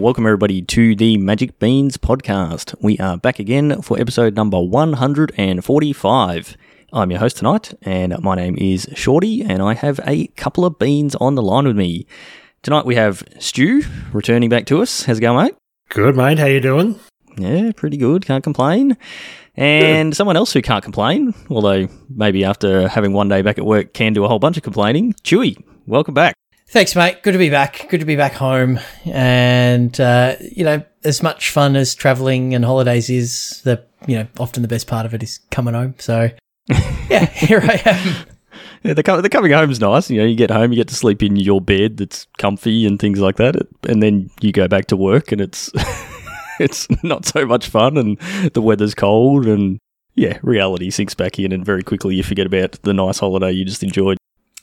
welcome everybody to the Magic Beans podcast. We are back again for episode number 145. I'm your host tonight, and my name is Shorty, and I have a couple of beans on the line with me. Tonight we have Stu returning back to us. How's it going, mate? Good, mate. How you doing? Yeah, pretty good. Can't complain. And someone else who can't complain, although maybe after having one day back at work can do a whole bunch of complaining. Chewy, welcome back. Thanks, mate. Good to be back. Good to be back home. And, uh, you know, as much fun as traveling and holidays is, the, you know, often the best part of it is coming home. So, yeah, here I am. Yeah, the, co- the coming home's nice. You know, you get home, you get to sleep in your bed that's comfy and things like that. And then you go back to work and it's it's not so much fun and the weather's cold and yeah, reality sinks back in and very quickly you forget about the nice holiday you just enjoyed.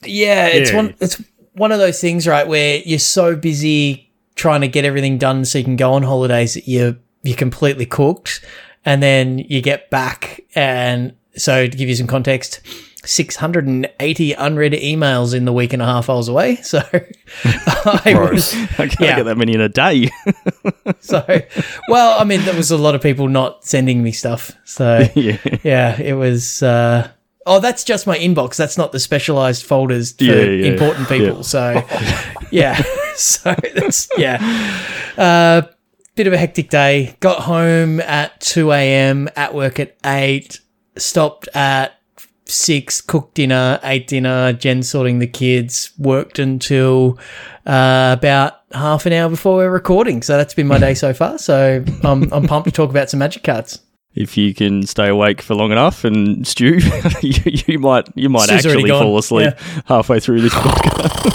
Yeah, it's Yeah. one it's one of those things, right, where you're so busy trying to get everything done so you can go on holidays that you're you're completely cooked, and then you get back and so to give you some context. 680 unread emails in the week and a half I was away. So I was, I can't Yeah. get that many in a day. so, well, I mean, there was a lot of people not sending me stuff. So yeah. yeah, it was. Uh, oh, that's just my inbox. That's not the specialized folders for Yeah, yeah, important people. yeah. So, yeah, so that's yeah. Uh, bit of a hectic day. Got home at two a.m. At work at eight. Stopped at six. Cooked dinner. Ate dinner. Jen sorting the kids. Worked until uh, about half an hour before we're recording. So that's been my day so far. So I'm I'm pumped to talk about some magic cards. If you can stay awake for long enough and Stu, you, you might you might Stu's actually fall asleep halfway through this podcast.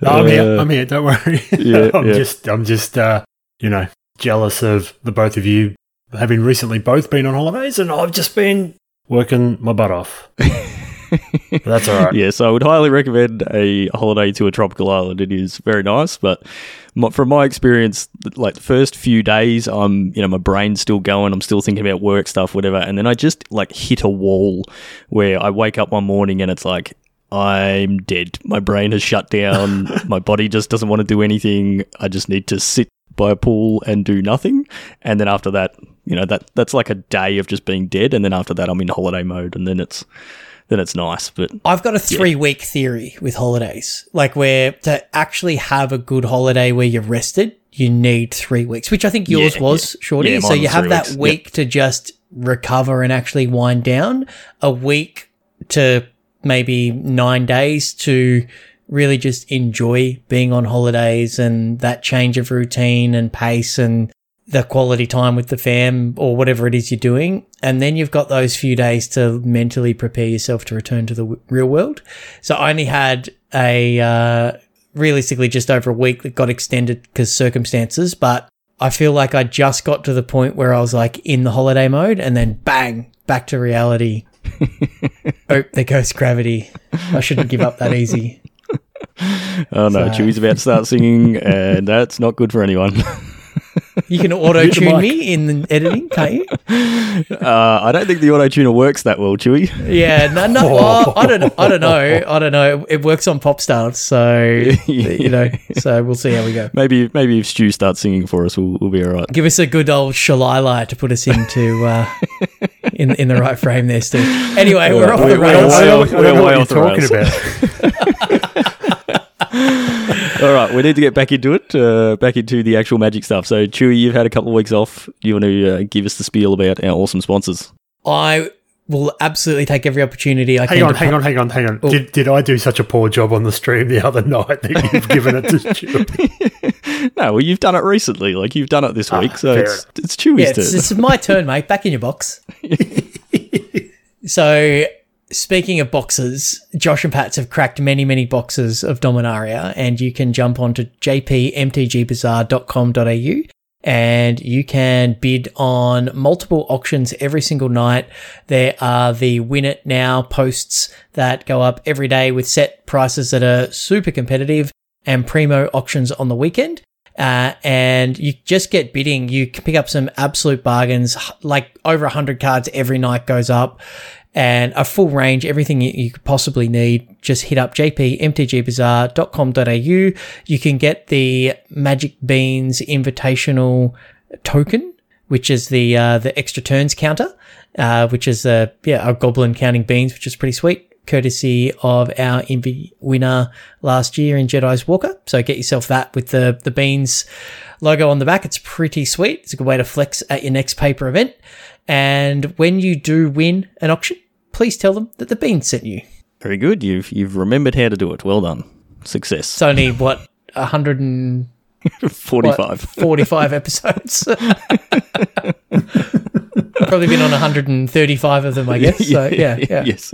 No, I'm here. I'm here. Don't worry. yeah, I'm yeah. just, I'm just, uh, you know, jealous of the both of you having recently both been on holidays, and I've just been working my butt off. That's all right. Yes, I would highly recommend a holiday to a tropical island. It is very nice, but my, from my experience, like the first few days, I'm you know my brain's still going. I'm still thinking about work stuff, whatever, and then I just like hit a wall where I wake up one morning and it's like. I'm dead. My brain has shut down. my body just doesn't want to do anything. I just need to sit by a pool and do nothing. And then after that, you know, that that's like a day of just being dead. And then after that, I'm in holiday mode, and then it's then it's nice. But I've got a three week theory with holidays. Like where to actually have a good holiday where you're rested, you need three weeks, which I think yours Yeah, was, Shorty. Yeah, so you have that weeks. week to just recover and actually wind down, a week to maybe nine days to really just enjoy being on holidays and that change of routine and pace and the quality time with the fam or whatever it is you're doing. And then you've got those few days to mentally prepare yourself to return to the w- real world. So I only had a, uh, realistically just over a week that got extended because circumstances, but I feel like I just got to the point where I was like in the holiday mode and then bang, back to reality. oh, there goes gravity. I shouldn't give up that easy. Oh no, So- Chewy's about to start singing, and that's not good for anyone. You can auto tune me in the editing, can't you? Uh, I don't think the auto tuner works that well, Chewy. Yeah, no, no. well, I don't, I don't know. I don't know. It works on pop stars, so you know. So we'll see how we go. Maybe, maybe if Stu starts singing for us, we'll, we'll be all right. Give us a good old shalila to put us into uh, in in the right frame there, Stu. Anyway, we're we're- the we're rails. I way don't, off- I don't know we're way what you're off talking about. All right, we need to get back into it, uh, back into the actual magic stuff. So, Chewy, you've had a couple of weeks off. You want to uh, give us the spiel about our awesome sponsors? I will absolutely take every opportunity I Hang can. on, to hang pu- on, hang on, hang on. Oh. Did, did I do such a poor job on the stream the other night that you've given it to Stu? No, well, you've done it recently. Like you've done it this week, so Ah, fair it's, it's Chewy's Yeah, turn. it's, it's my turn, mate. Back in your box. so, speaking of boxes, Josh and Pats have cracked many, many boxes of Dominaria, and you can jump onto jpmtgbazaar.com.au and you can bid on multiple auctions every single night. There are the win it now posts that go up every day with set prices that are super competitive and primo auctions on the weekend. Uh, and you just get bidding. You can pick up some absolute bargains, like over 100 cards every night goes up. And a full range, everything you, could possibly need. Just hit up jpmtgbazaar.com.au. You can get the Magic Beans Invitational token, which is the uh, the extra turns counter, uh, which is a yeah a goblin counting beans, which is pretty sweet courtesy of our Envy winner last year in Jedi's Walker. So get yourself that with the, the Beans logo on the back. It's pretty sweet. It's a good way to flex at your next paper event. And when you do win an auction, please tell them that the bean sent you. Very good. You've you've remembered how to do it. Well done. Success. It's only what a hundred and 45. 45 episodes. Probably been on 135 of them, I guess. So, yeah, yeah. Yes.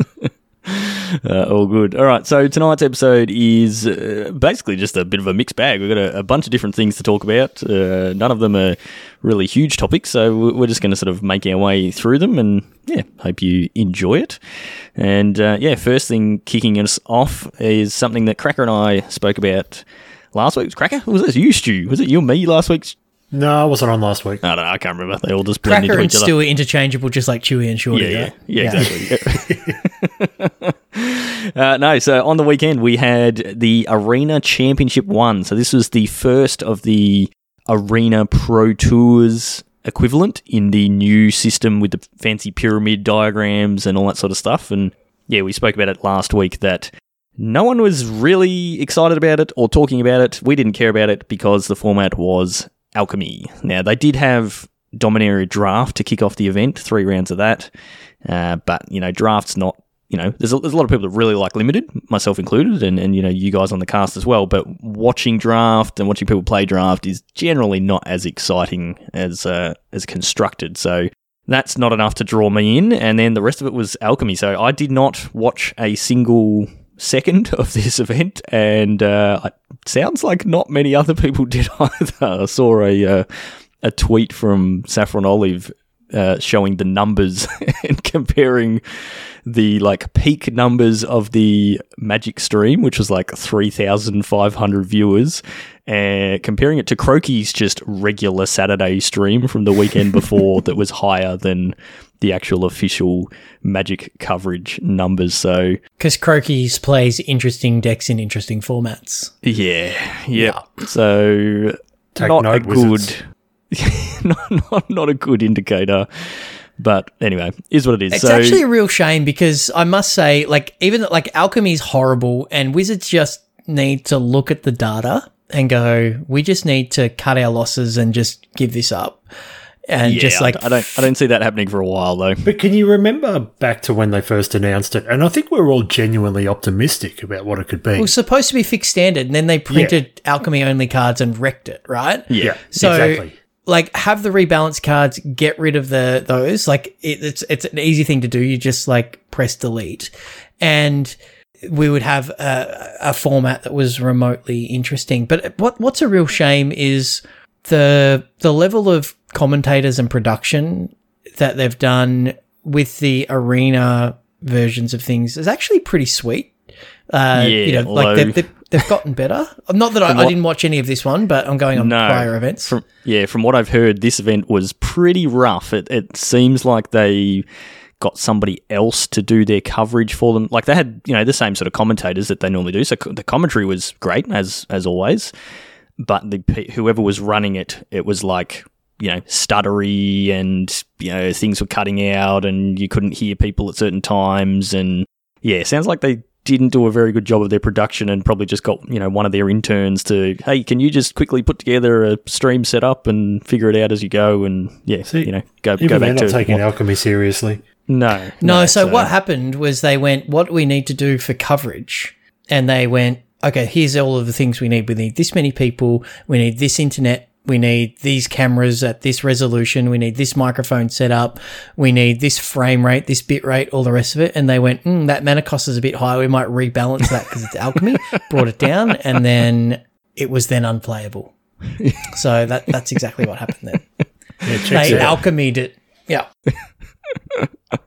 Uh, all good. All right. So tonight's episode is uh, basically just a bit of a mixed bag. We've got a, a bunch of different things to talk about. Uh, none of them are really huge topics. So we're just going to sort of make our way through them and, yeah, hope you enjoy it. And, uh, yeah, first thing kicking us off is something that Cracker and I spoke about last week. Was Cracker? was this you, Stu? Was it you and me last week? No, I wasn't on last week. I don't know. I can't remember. They all just blend Cracker into and each other. Stu are interchangeable, just like Chewy and Shorty. Yeah, right? yeah, yeah, exactly. uh, no, so on the weekend we had the Arena Championship one. So this was the first of the Arena Pro Tours equivalent in the new system with the fancy pyramid diagrams and all that sort of stuff. And yeah, we spoke about it last week that no one was really excited about it or talking about it. We didn't care about it because the format was alchemy. Now they did have Dominaria draft to kick off the event, three rounds of that. Uh, but you know, draft's not. You know, there's a, there's a lot of people that really like limited, myself included, and, and you know, you guys on the cast as well. But watching draft and watching people play draft is generally not as exciting as uh, as constructed. So that's not enough to draw me in. And then the rest of it was alchemy. So I did not watch a single second of this event, and uh, it sounds like not many other people did either. I saw a uh, a tweet from Saffron Olive uh, showing the numbers and comparing the like peak numbers of the Magic stream, which was like three thousand five hundred viewers, and comparing it to Crokeyz just regular Saturday stream from the weekend before that was higher than the actual official Magic coverage numbers. So Because Crokeyz plays interesting decks in interesting formats. yeah, yeah. So Take not note, a good, wizards. not, not not a good indicator. But anyway, is what it is. It's so actually a real shame because I must say, like, even like alchemy's horrible, and wizards just need to look at the data and go, we just need to cut our losses and just give this up, and yeah, just like I don't I don't see that happening for a while though. But can you remember back to when they first announced it? And I think we were all genuinely optimistic about what it could be. it was supposed to be fixed standard, and then they printed alchemy only cards and wrecked it, right? yeah, So, exactly. Like, have the rebalance cards, get rid of the those. Like, it, it's it's an easy thing to do. You just like press delete, and we would have a, a format that was remotely interesting. But what what's a real shame is the the level of commentators and production that they've done with the arena versions of things is actually pretty sweet. Uh, you Yeah, know, like although- they've, they've, they've gotten better. Not that I, From I didn't watch any of this one, but I'm going on No. prior events. From yeah, from what I've heard, this event was pretty rough. It it seems like they got somebody else to do their coverage for them. Like they had, you know, the same sort of commentators that they normally do. So the commentary was great as as always, but the whoever was running it, it was like you know stuttery and you know things were cutting out and you couldn't hear people at certain times and yeah, sounds like they didn't do a very good job of their production and probably just got you know one of their interns to hey can you just quickly put together a stream setup and figure it out as you go and yeah See, you know go Even go they're back not to taking what- alchemy seriously. no No, so, what happened was they went, what do we need to do for coverage? And they went, okay, here's all of the things we need. We need this many people. We need this internet. We need these cameras at this resolution. We need this microphone set up. We need this frame rate, this bit rate, all the rest of it. And they went, mm, that mana cost is a bit high. We might rebalance that because it's alchemy. Brought it down, and then it was then unplayable. so that that's exactly what happened then. Yeah, check They it out. alchemied it. Yeah,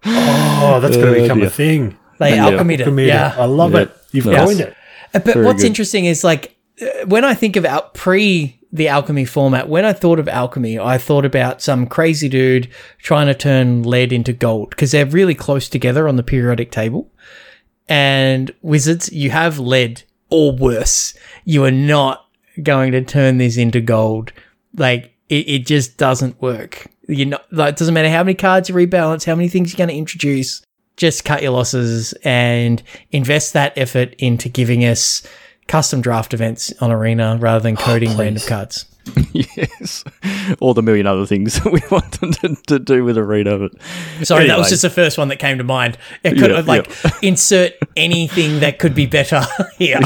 Oh, that's going to Oh, become dear. a thing. they Yeah. alchemied it. Alchemy, Yeah, I love Yeah. it. You've Yes. coined it. Uh, But Very what's good. interesting is like uh, when I think about pre the alchemy format, when I thought of alchemy, I thought about some crazy dude trying to turn lead into gold because they're really close together on the periodic table. And wizards, you have lead or worse. You are not going to turn this into gold. Like it, it just doesn't work. You know, like it doesn't matter how many cards you rebalance, how many things you're going to introduce. Just cut your losses and invest that effort into giving us custom draft events on Arena rather than coding oh, random cards. yes, all the million other things that we want them to, to do with Arena. But sorry, anyway. that was just the first one that came to mind. It could yeah, have like yeah. insert anything that could be better here.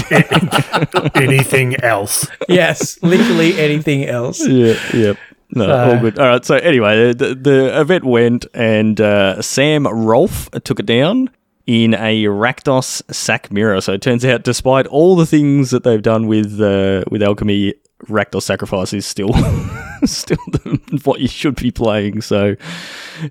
anything else? Yes, literally anything else. Yeah, yeah. No, uh, all good. All right. So anyway, the, the event went, and uh, Sam Rolfe took it down in a Rakdos sack mirror. So it turns out, despite all the things that they've done with uh, with alchemy, Rakdos sacrifice is still still the, what you should be playing. So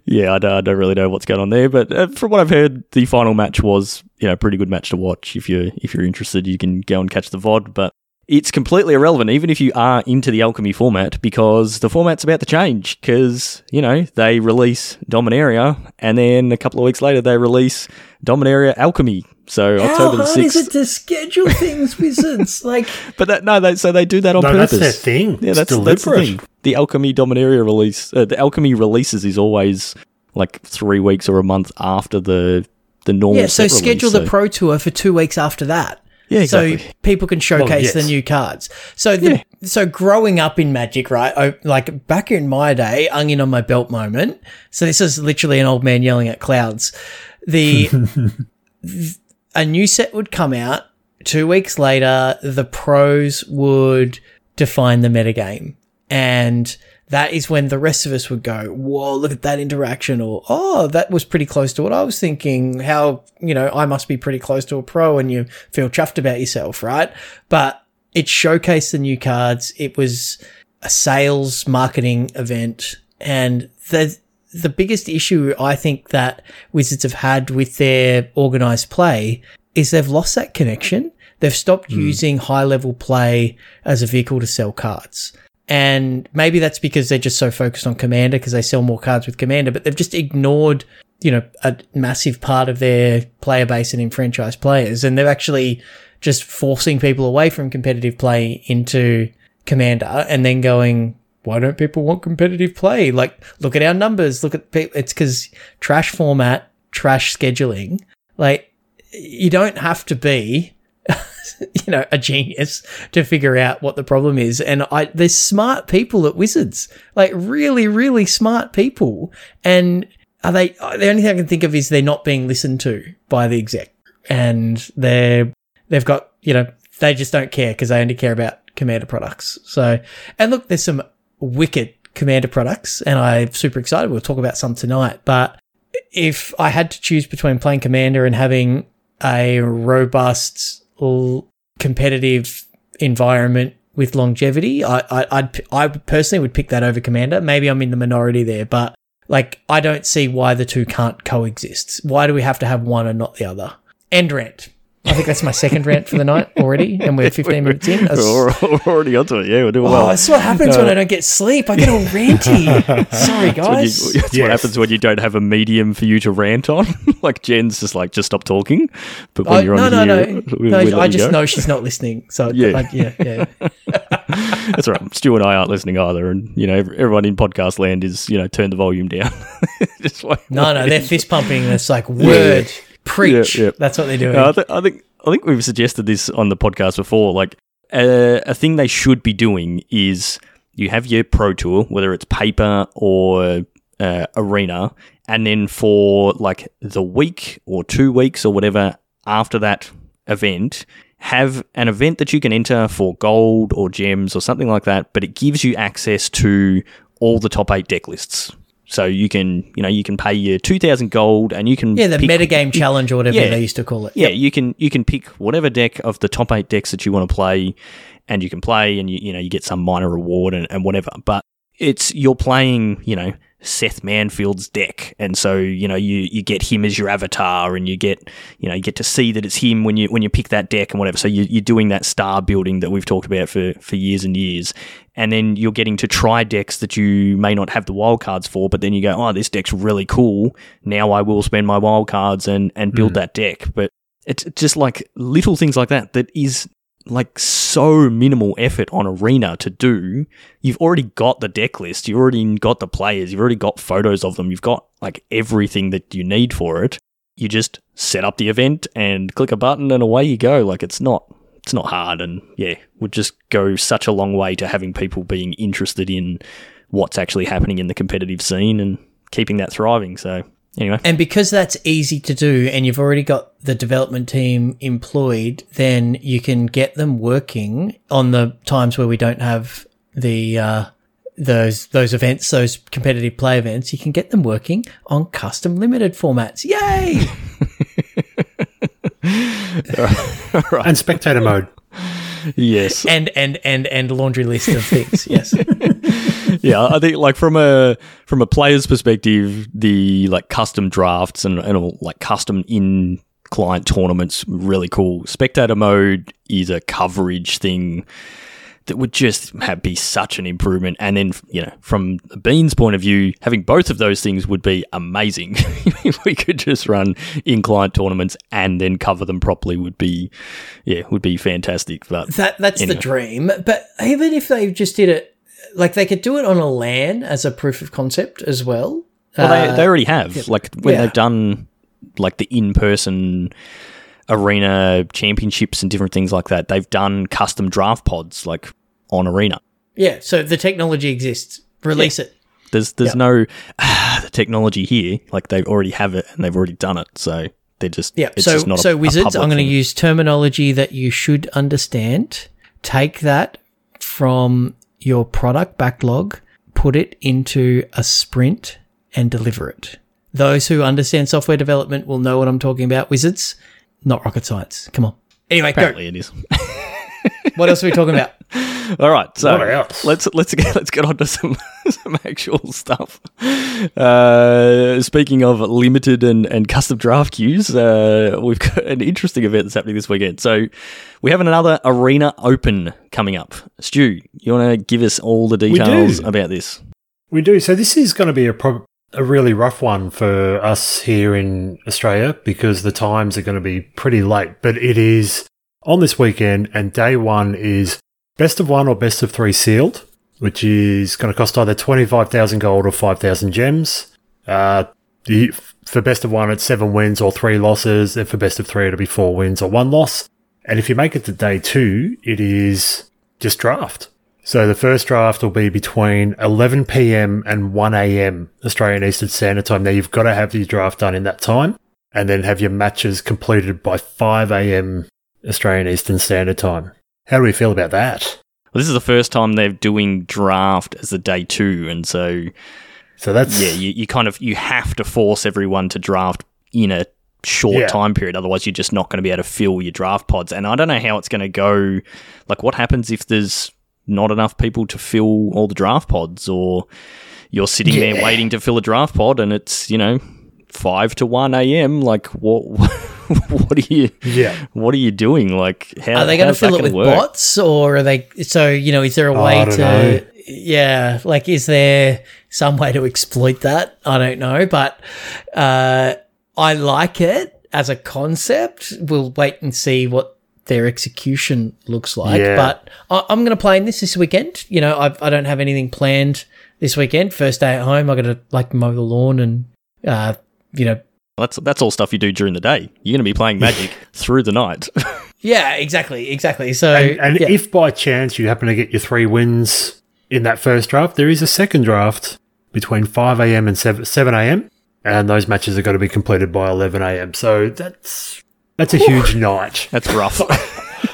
yeah, I don't, I don't, really know what's going on there. But uh, from what I've heard, the final match was you know pretty good match to watch. If you if you're interested, you can go and catch the VOD. But it's completely irrelevant, even if you are into the alchemy format, because the format's about to change. Because you know they release Dominaria, and then a couple of weeks later they release Dominaria Alchemy. So How October the sixth. is it to schedule things, wizards? Like, but that no, they so they do that on no, purpose. That's their thing. Yeah, that's that's the thing. The Alchemy Dominaria release, uh, the Alchemy releases is always like three weeks or a month after the the normal. Yeah, so schedule release, the so. pro tour for two weeks after that. Yeah, exactly. So people can showcase well, yes. the new cards. So the, yeah. so growing up in Magic, right? I, like back in my day, onion on my belt moment. So this is literally an old man yelling at clouds. The a new set would come out. Two weeks later, the pros would define the metagame. And that is when the rest of us would go, whoa, look at that interaction, or oh, that was pretty close to what I was thinking. How, you know, I must be pretty close to a pro and you feel chuffed about yourself, right? But it showcased the new cards. It was a sales marketing event. And the, the biggest issue I think that Wizards have had with their organized play is they've lost that connection. They've stopped mm. using high level play as a vehicle to sell cards. And maybe that's because they're just so focused on Commander because they sell more cards with Commander, but they've just ignored, you know, a massive part of their player base and enfranchised players. And they're actually just forcing people away from competitive play into Commander and then going, why don't people want competitive play? Like, look at our numbers. Look at people. It's because trash format, trash scheduling. Like, you don't have to be you know, a genius to figure out what the problem is. And I, there's smart people at Wizards, like really, really smart people. And are they, the only thing I can think of is they're not being listened to by the exec and they're, they've got, you know, they just don't care because they only care about Commander products. So, and look, there's some wicked Commander products and I'm super excited. We'll talk about some tonight, but if I had to choose between playing Commander and having a robust competitive environment with longevity. I, I, I'd, I personally would pick that over Commander. Maybe I'm in the minority there, but like, I don't see why the two can't coexist. Why do we have to have one and not the other? End rant. I think that's my second rant for the night already, and we're 15 minutes in. We're, we're already onto it. Yeah, we're doing oh, well. That's what happens when I don't get sleep. I get all ranty. Sorry, guys. That's, you, that's yes. what happens when you don't have a medium for you to rant on. like Jen's just like, just stop talking. But when oh, you're on no, no, here, no, we, no. I just know she's not listening. So yeah, like, yeah, yeah. that's right. Stu and I aren't listening either, and you know, everyone in podcast land is you know, turn the volume down. just like, no, no, they're fist pumping. It's like word. Yeah. Preach. Yeah, yeah. That's what they're doing. I, th- I, think I think we've suggested this on the podcast before. Like uh, a thing they should be doing is you have your pro tour, whether it's paper or uh, arena, and then for like the week or two weeks or whatever after that event, have an event that you can enter for gold or gems or something like that, but it gives you access to all the top eight deck lists. So you can, you know, you can pay your two thousand gold, and you can yeah the pick, metagame challenge or whatever yeah, they used to call it. Yeah, yep. you can you can pick whatever deck of the top eight decks that you want to play, and you can play, and you you know you get some minor reward and, and whatever. But it's you're playing, you know, Seth Manfield's deck, and so you know you you get him as your avatar, and you get you know you get to see that it's him when you when you pick that deck and whatever. So you, you're doing that star building that we've talked about for for years and years, and then you're getting to try decks that you may not have the wildcards for, but then you go, oh, this deck's really cool. Now I will spend my wildcards and and build mm. that deck, but it's just like little things like that that is like so minimal effort on Arena to do. You've already got the deck list, you've already got the players, you've already got photos of them, you've got like everything that you need for it. You just set up the event and click a button and away you go. Like it's not it's not hard and yeah, would just go such a long way to having people being interested in what's actually happening in the competitive scene and keeping that thriving. So Anyway. And because that's easy to do and you've already got the development team employed, then you can get them working on the times where we don't have the uh, those those events, those competitive play events, you can get them working on custom limited formats. Yay! right. And spectator mode. Yes. And and and and laundry list of things. Yes. yeah, I think like from a from a player's perspective, the like custom drafts and, and like custom in client tournaments really cool. Spectator mode is a coverage thing that would just have, be such an improvement. And then, you know, from Bean's point of view, having both of those things would be amazing. if we could just run in client tournaments and then cover them properly would be, yeah, would be fantastic. But that that's anyway. the dream. But even if they just did it like they could do it on a LAN as a proof of concept as well. Well, uh, they, they already have. Yeah. Like when yeah. they've done like the in person arena championships and different things like that, they've done custom draft pods like on arena. Yeah, so the technology exists. Release yeah. it. There's there's no ah, the technology here. Like they already have it and they've already done it. So they're just yeah. so so a, wizards, I'm going to use terminology that you should understand. Take that from your product backlog, put it into a sprint, and deliver it. Those who understand software development will know what I'm talking about. Wizards, not rocket science. Come on. Anyway, apparently go. it is. what else are we talking about? All right, so let's let's get let's get on to some some actual stuff. Uh, speaking of limited and, and custom draft queues, uh, we've got an interesting event that's happening this weekend. So we have another Arena Open coming up. Stu, you want to give us all the details about this? We do. So this is going to be a pro- a really rough one for us here in Australia because the times are going to be pretty late. But it is on this weekend, and day one is best of one or best of three sealed, which is going to cost either 25,000 gold or 5,000 gems. Uh, for best of one, it's seven wins or three losses. And for best of three, it'll be four wins or one loss. And if you make it to day two, it is just draft. So the first draft will be between 11 p.m. and 1 a.m. Australian Eastern Standard Time. Now you've got to have your draft done in that time and then have your matches completed by 5 a.m. Australian Eastern Standard Time. How do we feel about that? Well, this is the first time they're doing draft as a day two, and so so that's yeah, you, you kind of you have to force everyone to draft in a short yeah. time period. Otherwise, you're just not going to be able to fill your draft pods. And I don't know how it's going to go. Like, what happens if there's not enough people to fill all the draft pods, or you're sitting yeah. there waiting to fill a draft pod, and it's you know five to one a.m. Like, what? what are you? Yeah. What are you doing? Like, how are they going to fill it with work? bots, or are they? So you know, is there a way to? Know. Yeah, like, is there some way to exploit that? I don't know, but uh, I like it as a concept. We'll wait and see what their execution looks like. Yeah. But I- am going to play in this this weekend. You know, I've, I don't have anything planned this weekend. First day at home, I got to like mow the lawn and uh, you know that's that's all stuff you do during the day. You're going to be playing Magic through the night. yeah, exactly, exactly. So, and, and yeah. if by chance you happen to get your three wins in that first draft, there is a second draft between 5 a.m. and 7, 7 a.m. And those matches are going to be completed by 11 a.m. So that's that's a huge notch. That's rough.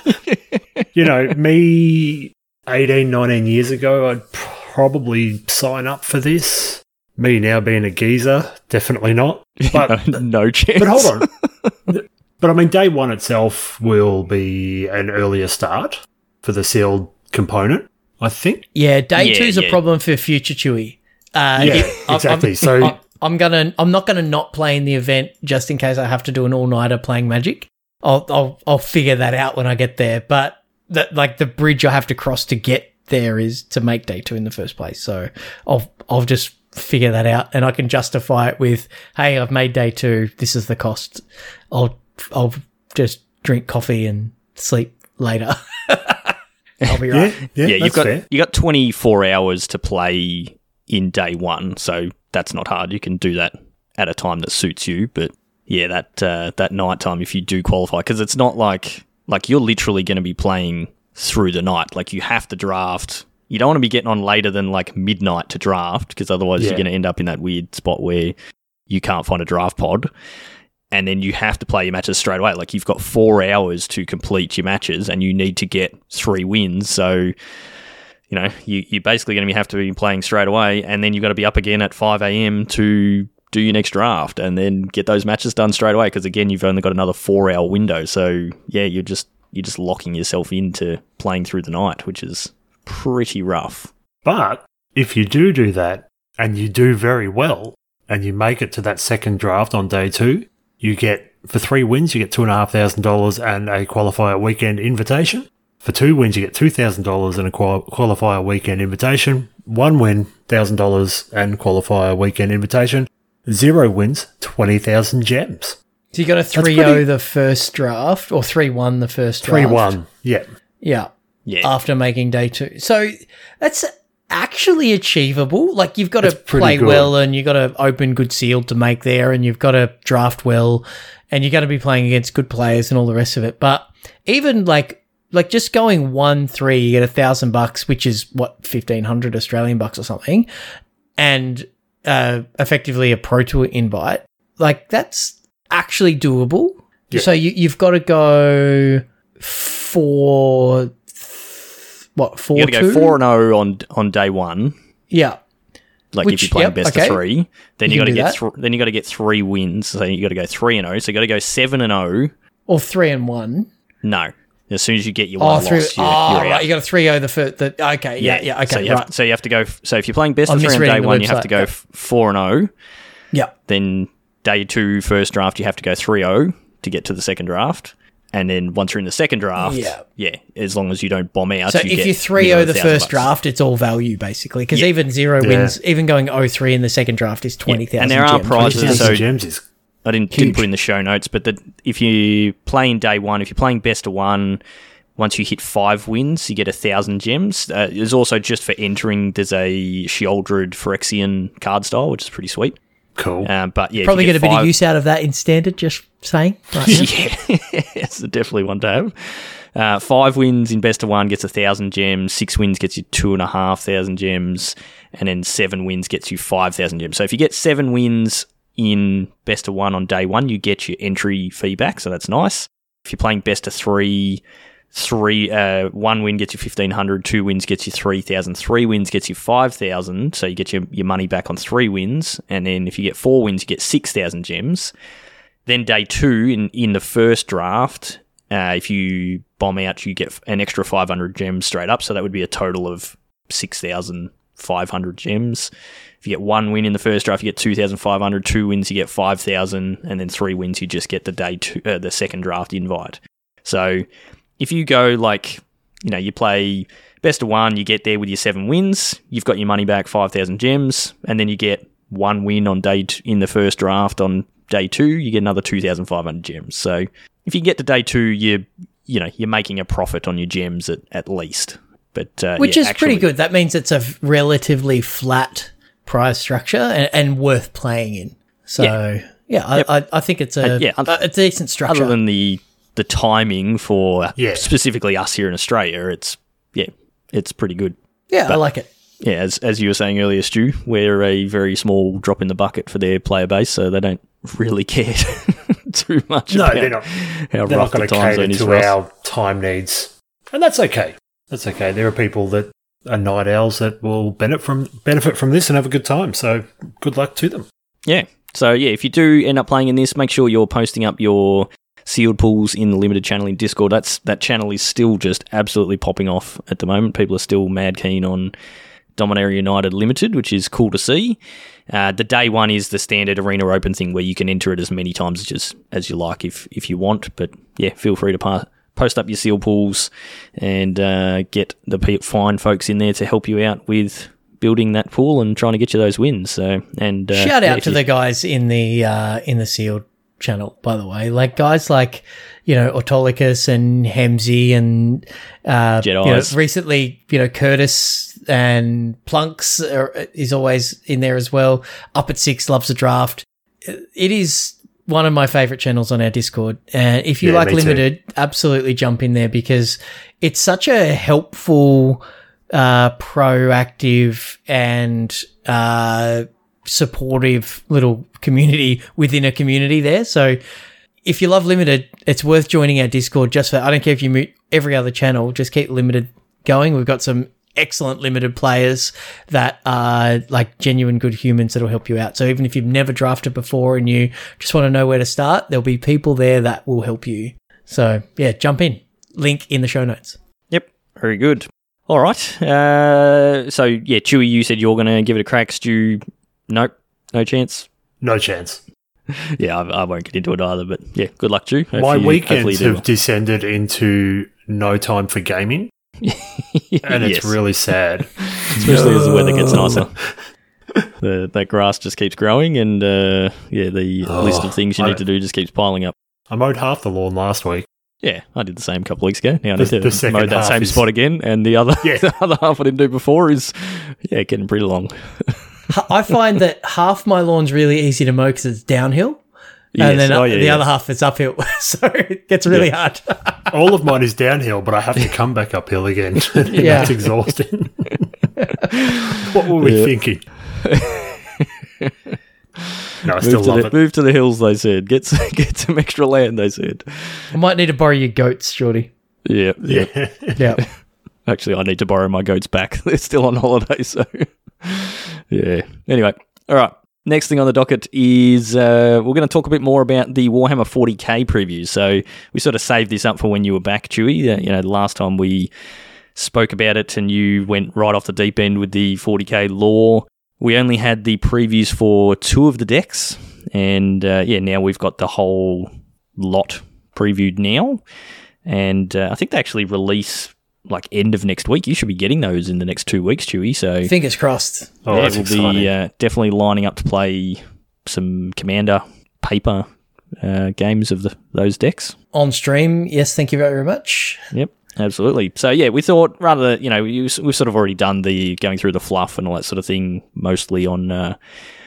you know, me 18, 19 years ago, I'd probably sign up for this. Me now being a geezer, definitely not. But no chance. But hold on. but I mean, day one itself will be an earlier start for the sealed component. I think. Yeah, day yeah, two's yeah. a problem for future Chewy. Uh, Yeah, if- I'm- exactly. I'm, So- I'm, I'm gonna I'm not gonna not play in the event just in case I have to do an all nighter playing Magic. I'll I'll I'll figure that out when I get there. But that like the bridge I have to cross to get there is to make day two in the first place. So I'll I'll just figure that out and I can justify it with, hey, I've made day two. This is the cost. I'll I'll just drink coffee and sleep later. I'll be right. Yeah, yeah, yeah, you've got fair. you got 24 hours to play in day one, so that's not hard. You can do that at a time that suits you. But yeah, that uh, that night time, if you do qualify, because it's not like like you're literally going to be playing through the night. Like you have to draft. You don't want to be getting on later than like midnight to draft, because otherwise Yeah. you're going to end up in that weird spot where you can't find a draft pod. And then you have to play your matches straight away. Like you've got four hours to complete your matches, and you need to get three wins. So you know, you, you're basically going to have to be playing straight away, and then you've got to be up again at 5 a.m. to do your next draft and then get those matches done straight away. Because again, you've only got another four hour window. So yeah, you're just you're just locking yourself into playing through the night, which is pretty rough. But if you do do that and you do very well and you make it to that second draft on day two, you get for three wins, you get two and a half thousand dollars and a qualifier weekend invitation. For two wins, you get two thousand dollars and a qual- qualifier weekend invitation. One win, thousand dollars and qualifier weekend invitation. Zero wins, twenty thousand gems. So you got a 3 pretty- 0 the first draft or 3 1 the first draft? Three one, yeah. Yeah. Yeah, After making day two. So that's actually achievable. Like you've got to That's pretty play good. well and you've got to open good seal to make there and you've got to draft well and you're going to be playing against good players and all the rest of it. But even like, like just going one three, you get a thousand bucks, which is what fifteen hundred Australian bucks or something, and uh, effectively a pro tour invite. Like that's actually doable. Yeah. So you you've got to go four. What four? You got to go four and zero on on day one. Yeah, Like Which- if you're playing yep, best okay. of three, then You you, got to get th- then you got to get three wins. So you got to go three and zero. So you got to go seven and zero. or three and one. No, as soon as you get your Oh, one three. loss, you're, oh, you're right. out. You got a three zero the first. The, okay. Yeah. Yeah. So okay. you, right. have, so you have to go. So if you're playing best I'm of three on day the one, you have to go yeah. four and zero. yeah. Then day two, first draft, you have to go 3-0 to get to the second draft. And then once you're in the second draft, Yeah. yeah, as long as you don't bomb out, So you if get you're 3 0 the first bucks. draft, it's all value basically. Because Yeah. even zero Yeah. wins, even going 0 3 in the second draft is 20,000. And there are gems, prizes, so- gems is I didn't, Huge. didn't put in the show notes, but that if you play in day one, if you're playing best of one, once you hit five wins, you get a thousand gems. Uh, there's also just for entering, there's a Sheoldred Phyrexian card style, which is pretty sweet. cool. Um, but yeah, Probably you get a bit of use out of that in standard, just saying. Right yeah, it's definitely one to have. Uh, five wins in best of one gets a thousand gems. Six wins gets you two and a half thousand gems, and then seven wins gets you five thousand gems. So if you get seven wins in best of one on day one, you get your entry feedback. So that's nice. If you're playing best of three, three uh, one win gets you fifteen hundred, two wins gets you three thousand, three wins gets you five thousand. So you get your, your money back on three wins, and then if you get four wins, you get six thousand gems. Then day two in in the first draft, uh, if you bomb out, you get an extra 500 gems straight up. So that would be a total of 6,500 gems. If you get one win in the first draft, you get 2,500. Two wins, you get 5,000, and then three wins, you just get the day two, uh, the second draft invite. So if you go like, you know, you play best of one, you get there with your seven wins, you've got your money back, 5,000 gems, and then you get one win on day t- in the first draft on day two, you get another 2,500 gems. So if you get to day two, you're you know you're making a profit on your gems at, at least. But uh, Which yeah, is actually- pretty good. That means it's a relatively flat prize structure and, and worth playing in. So, yeah, I, I, I think it's a, Uh, yeah, a, a decent structure. Other than the the timing for Yeah. specifically us here in Australia, it's yeah, it's pretty good. yeah, I like it. Yeah, as as you were saying earlier, Stu, we're a very small drop in the bucket for their player base, so they don't really care too much No, about they're not. how They're rough not going the to time cater zone is to our time needs, and that's okay. That's okay. There are people that are night owls that will benefit from benefit from this and have a good time. So good luck to them. Yeah. So yeah, if you do end up playing in this, make sure you're posting up your sealed pools in the limited channel in Discord. That's that channel is still just absolutely popping off at the moment. People are still mad keen on Dominaria United Limited, which is cool to see. Uh, the day one is the standard arena open thing where you can enter it as many times as as you like if if you want. But yeah, feel free to pa- post up your seal pools and uh, get the fine folks in there to help you out with building that pool and trying to get you those wins. So and uh, Shout out if to you- the guys in the uh, in the sealed channel, by the way. Like guys like you know Autolycus and Hemsey and uh, you know, recently you know Curtis and Plunks are, is always in there as well. Up at six loves a draft. It is one of my favorite channels on our Discord, and if you Yeah, like me too. limited, absolutely jump in there because it's such a helpful, uh, proactive, and uh, supportive little community within a community there. So if you love limited, it's worth joining our Discord just for I don't care if you mute every other channel, just keep limited going. We've got some excellent limited players that are like genuine good humans that'll help you out. So even if you've never drafted before and you just want to know where to start, there'll be people there that will help you. So yeah, jump in. Link in the show notes. Yep, very good. All right. Uh, so yeah, Chewy, you said you're going to give it a crack. Stu, nope, no chance. No chance. Yeah, I, I won't get into it either. But yeah, good luck, Stu. My you- weekends you do have descended into no time for gaming, well. And it's Yes, really sad. especially as the weather gets nicer. the, that grass just keeps growing, and uh, yeah, the Oh, list of things you I need to do just keeps piling up. I mowed half the lawn last week. Yeah, I did the same a couple of weeks ago. Now I The- need to the mow that same is- spot again, and the other Yeah. the other half I didn't do before is yeah getting pretty long. I find that half my lawn's really easy to mow because it's downhill. Yes. And then Oh, yeah, the yeah. other half is uphill. so it gets really hard. All of mine is downhill, but I have to come back uphill again. and Yeah. That's exhausting. what were we Yeah. thinking? no, I Move still to, love the, it. move to the hills, they said. Get some, get some extra land, they said. I might need to borrow your goats, Shorty. Yeah, yeah. Yeah. Yeah. Actually, I need to borrow my goats back. They're still on holiday, so yeah. Anyway, all right. Next thing on the docket is uh, we're going to talk a bit more about the Warhammer 40k previews. So we sort of saved this up for when you were back, Chewy. Uh, you know, the last time we spoke about it, and you went right off the deep end with the 40k lore. We only had the previews for two of the decks, and uh, yeah, now we've got the whole lot previewed now. And uh, I think they actually release like end of next week. You should be getting those in the next two weeks, Chewy. So Fingers crossed. Oh, yeah, we'll exciting. be uh, definitely lining up to play some Commander paper uh, games of the, those decks. On stream, yes, thank you very much. Yep, absolutely. So yeah, we thought rather you know you, we've sort of already done the going through the fluff and all that sort of thing mostly on uh,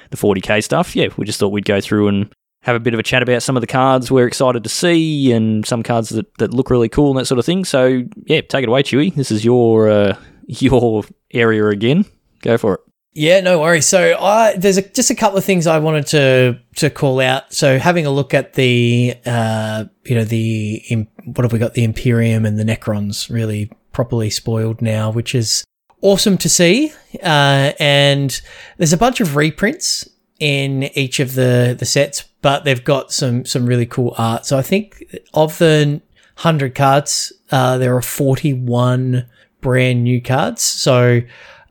the 40k stuff. Yeah, we just thought we'd go through and have a bit of a chat about some of the cards we're excited to see and some cards that, that look really cool and that sort of thing. So yeah, take it away, Chewy. This is your uh, your area again. Go for it. Yeah, no worries. So I there's a, just a couple of things I wanted to to call out. So having a look at the uh, you know the what have we got the Imperium and the Necrons really properly spoiled now, which is awesome to see. Uh, and there's a bunch of reprints in each of the the sets, but they've got some some really cool art. So I think of the hundred cards, uh, there are forty one brand new cards. So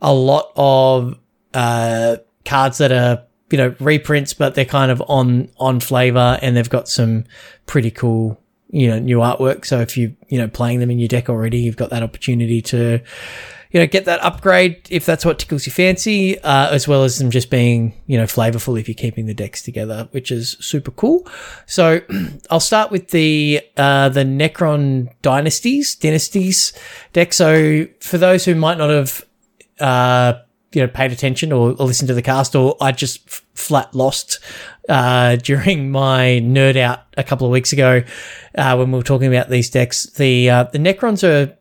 a lot of uh, cards that are you know reprints, but they're kind of on on flavor, and they've got some pretty cool you know new artwork. So if you you know playing them in your deck already, you've got that opportunity to you know get that upgrade if that's what tickles your fancy, uh, as well as them just being you know flavorful if you're keeping the decks together, which is super cool. So I'll start with the uh, the Necron dynasties dynasties deck. So for those who might not have uh, you know, paid attention or, or listened to the cast, or I just f- flat lost uh, during my nerd out a couple of weeks ago uh, when we were talking about these decks. The uh, the Necrons are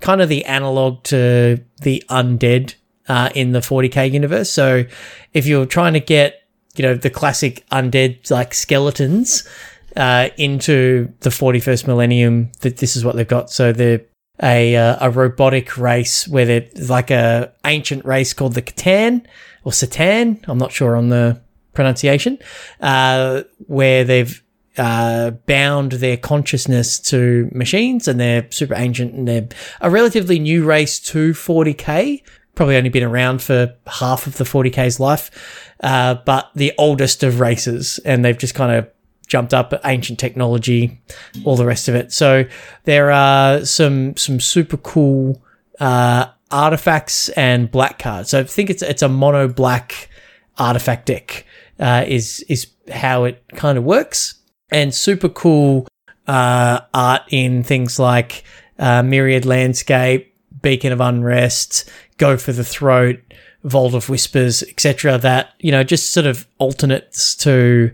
kind of the analog to the undead uh, in the 40k universe. So if you're trying to get you know the classic undead like skeletons uh, into the 41st millennium, that this is what they've got. So they're a uh, a robotic race where they're like a ancient race called the Catan or Satan. I'm not sure on the pronunciation. Uh, where they've uh, bound their consciousness to machines and they're super ancient and they're a relatively new race to 40k probably only been around for half of the 40k's life, uh, but the oldest of races, and they've just kind of jumped up ancient technology, all the rest of it. So there are some some super cool uh, artifacts and black cards. So I think it's it's a mono black artifact deck uh, is is how it kind of works, and super cool uh, art in things like uh, Myriad Landscape, Beacon of Unrest, Go for the Throat, Vault of Whispers, etc. That you know just sort of alternates to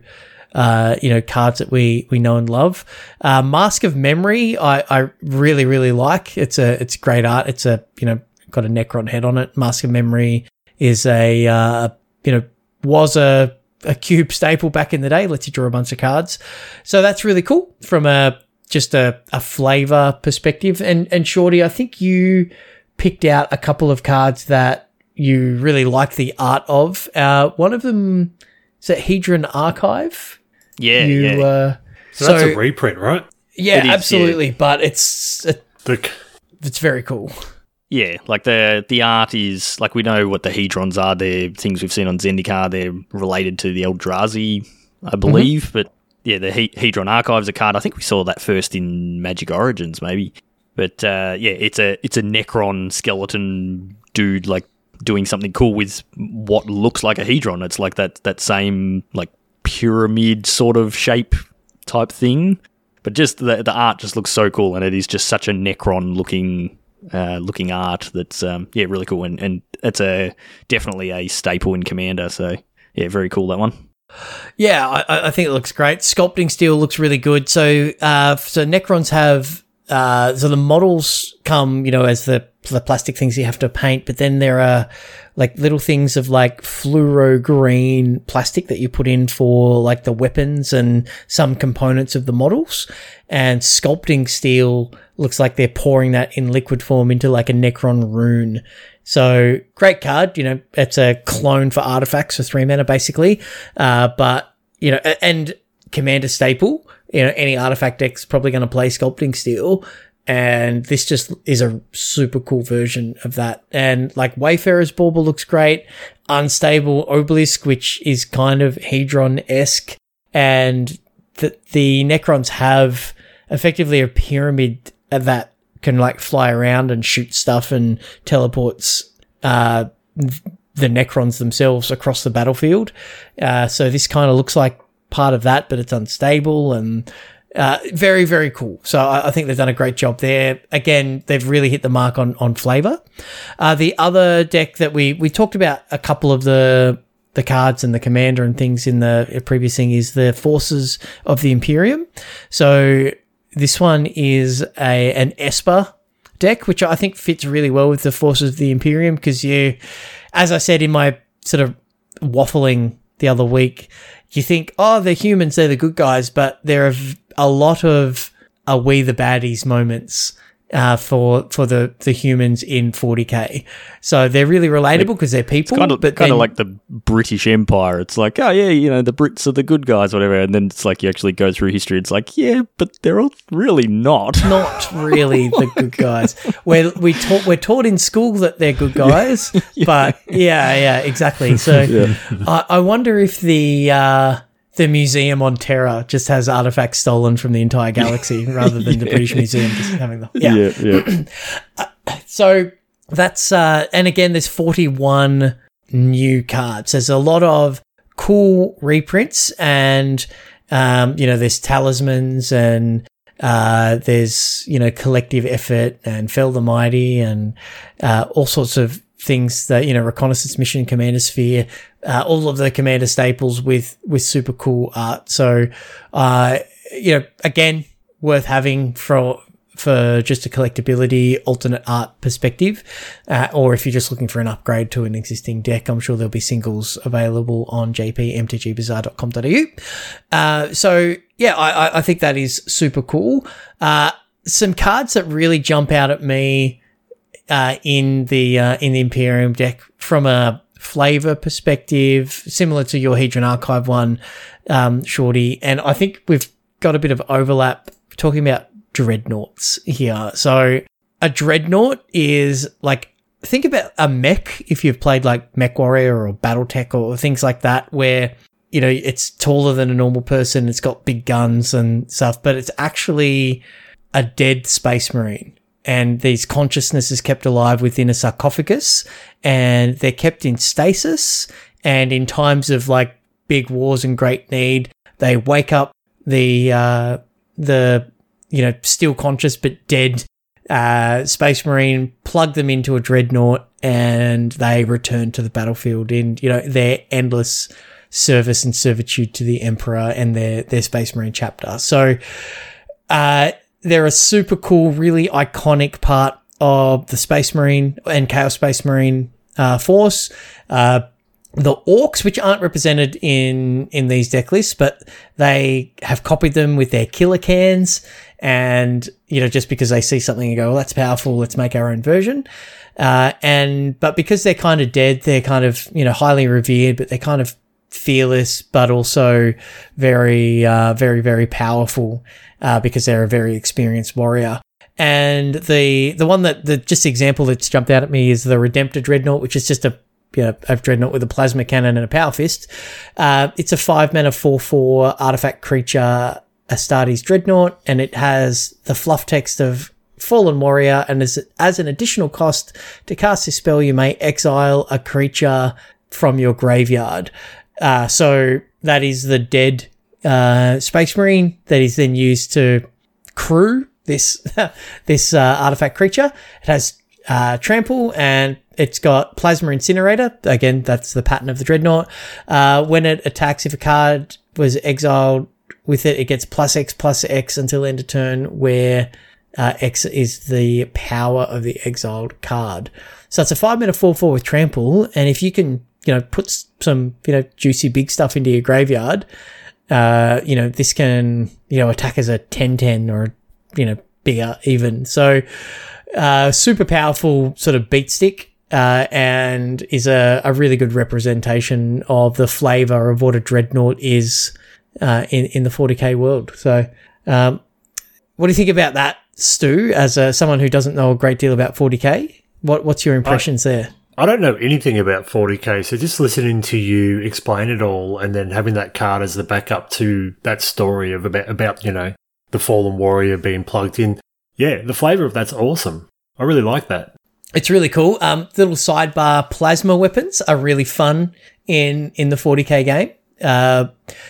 uh, you know, cards that we we know and love. Uh, Mask of Memory, I, I really really like. It's a it's great art. It's a you know got a Necron head on it. Mask of Memory is a uh, you know was a a cube staple back in the day. Lets you draw a bunch of cards, so that's really cool from a just a, a flavor perspective. And and Shorty, I think you picked out a couple of cards that you really like the art of. Uh, one of them is it Hedron Archive. Yeah, you, yeah. Uh, So, that's a reprint, right? yeah, It is, absolutely. But it's it, The, it's very cool. Yeah, like the the art is like we know what the hedrons are. They're things we've seen on Zendikar. They're related to the Eldrazi, I believe. But yeah, the he- Hedron Archives a card. I think we saw that first in Magic Origins, maybe. But uh, yeah, it's a it's a Necron skeleton dude, like doing something cool with what looks like a Hedron. It's like that that same like pyramid sort of shape type thing. But just the the art just looks so cool, and it is just such a Necron looking uh, looking art that's um, yeah really cool, and and it's a definitely a staple in Commander. So yeah, very cool that one. Yeah, I, I think it looks great. Sculpting steel looks really good. So, uh, so Necrons have uh, so the models come, you know, as the the plastic things you have to paint, but then there are like little things of like fluoro green plastic that you put in for like the weapons and some components of the models. And sculpting steel looks like they're pouring that in liquid form into like a Necron rune. So great card, you know, it's a clone for artifacts for three mana basically. Uh, but, you know, and commander staple, you know, any artifact deck's probably going to play sculpting steel. And this just is a super cool version of that. And like Wayfarer's Bauble looks great. Unstable Obelisk, which is kind of Hedron esque. And the, the Necrons have effectively a pyramid that can like fly around and shoot stuff and teleports uh, the Necrons themselves across the battlefield. Uh, so this kind of looks like part of that, but it's unstable and uh, very, very cool. So I, I think they've done a great job there. Again, they've really hit the mark on on flavor. Uh, the other deck that we we talked about a couple of the the cards and the commander and things in the previous thing is the forces of the Imperium. So this one is a an Esper deck, which I think fits really well with the forces of the Imperium because you, as I said in my sort of waffling the other week, you think, oh, they're humans, they're the good guys, but there are a lot of are we the baddies moments uh, for for the the humans in 40k. So they're really relatable because they're people, Kind of but kind then- of like the British Empire. It's like oh yeah, you know the Brits are the good guys, whatever. And then it's like you actually go through history. It's like yeah, but they're all really not. not really the good guys. We're we taught we're taught in school that they're good guys, but yeah, yeah, exactly. So I, I wonder if the uh, the museum on Terra just has artifacts stolen from the entire galaxy rather than the British Museum just having them. Yeah. yeah. yeah. So that's uh, and again, there's 41 new cards. There's a lot of cool reprints, and um, you know, there's talismans and uh, there's you know collective effort and Fell the Mighty and uh, all sorts of things that you know reconnaissance mission commander sphere uh, all of the commander staples with with super cool art. So uh you know again worth having for for just a collectability alternate art perspective uh, or if you're just looking for an upgrade to an existing deck i'm sure there'll be singles available on jpmtgbazaar.com.au uh, so yeah I, I- think that is super cool. Uh, some cards that really jump out at me uh, in the uh, in the Imperium deck from a flavor perspective, similar to your Hedron Archive one, um, Shorty. And I think we've got a bit of overlap talking about dreadnoughts here. So a dreadnought is like think about a mech if you've played like Mech Warrior or BattleTech or things like that, where you know it's taller than a normal person, it's got big guns and stuff, but it's actually a dead space marine. And these consciousnesses kept alive within a sarcophagus, and they're kept in stasis. And in times of like big wars and great need, they wake up the uh, the you know still conscious but dead uh, space marine, plug them into a dreadnought, and they return to the battlefield in you know their endless service and servitude to the emperor and their their space marine chapter. So uh, they're a super cool, really iconic part of the space marine and chaos space marine uh, force. Uh, the orcs, which aren't represented in in these deck lists, but they have copied them with their Killa Kans, and you know just because they see something and go, "Well, that's powerful. Let's make our own version." Uh, and but because they're kind of dead, they're kind of you know highly revered, but they're kind of fearless, but also very uh, very very powerful uh, because they're a very experienced warrior. And the the one that the just example that's jumped out at me is the Redemptor Dreadnought, which is just a you know, a dreadnought with a plasma cannon and a power fist. Uh, it's a five mana four four artifact creature, Astartes dreadnought, and it has the fluff text of Fallen Warrior. And as as an additional cost to cast this spell, you may exile a creature from your graveyard. Uh, so that is the dead uh, Space Marine that is then used to crew this this uh, artifact creature. It has uh, trample and it's got Plasma Incinerator. Again, that's the pattern of the Dreadnought. Uh, when it attacks, if a card was exiled with it, it gets plus X plus X until end of turn, where uh, X is the power of the exiled card. So it's a five minute 4 4 with Trample. And if you can, you know, put some, you know, juicy big stuff into your graveyard, uh, you know, this can, you know, attack as a 10 10 or, you know, bigger even. So, uh, super powerful sort of beat stick uh, and is a, a really good representation of the flavor of what a dreadnought is uh, in in the 40k world. So, um, what do you think about that, Stu? As a, someone who doesn't know a great deal about 40k, what what's your impressions I, there? I don't know anything about 40k, so just listening to you explain it all, and then having that card as the backup to that story of about about you know the fallen warrior being plugged in. Yeah, the flavor of that's awesome. I really like that. It's really cool. Um, little sidebar plasma weapons are really fun in in the 40k game. Uh,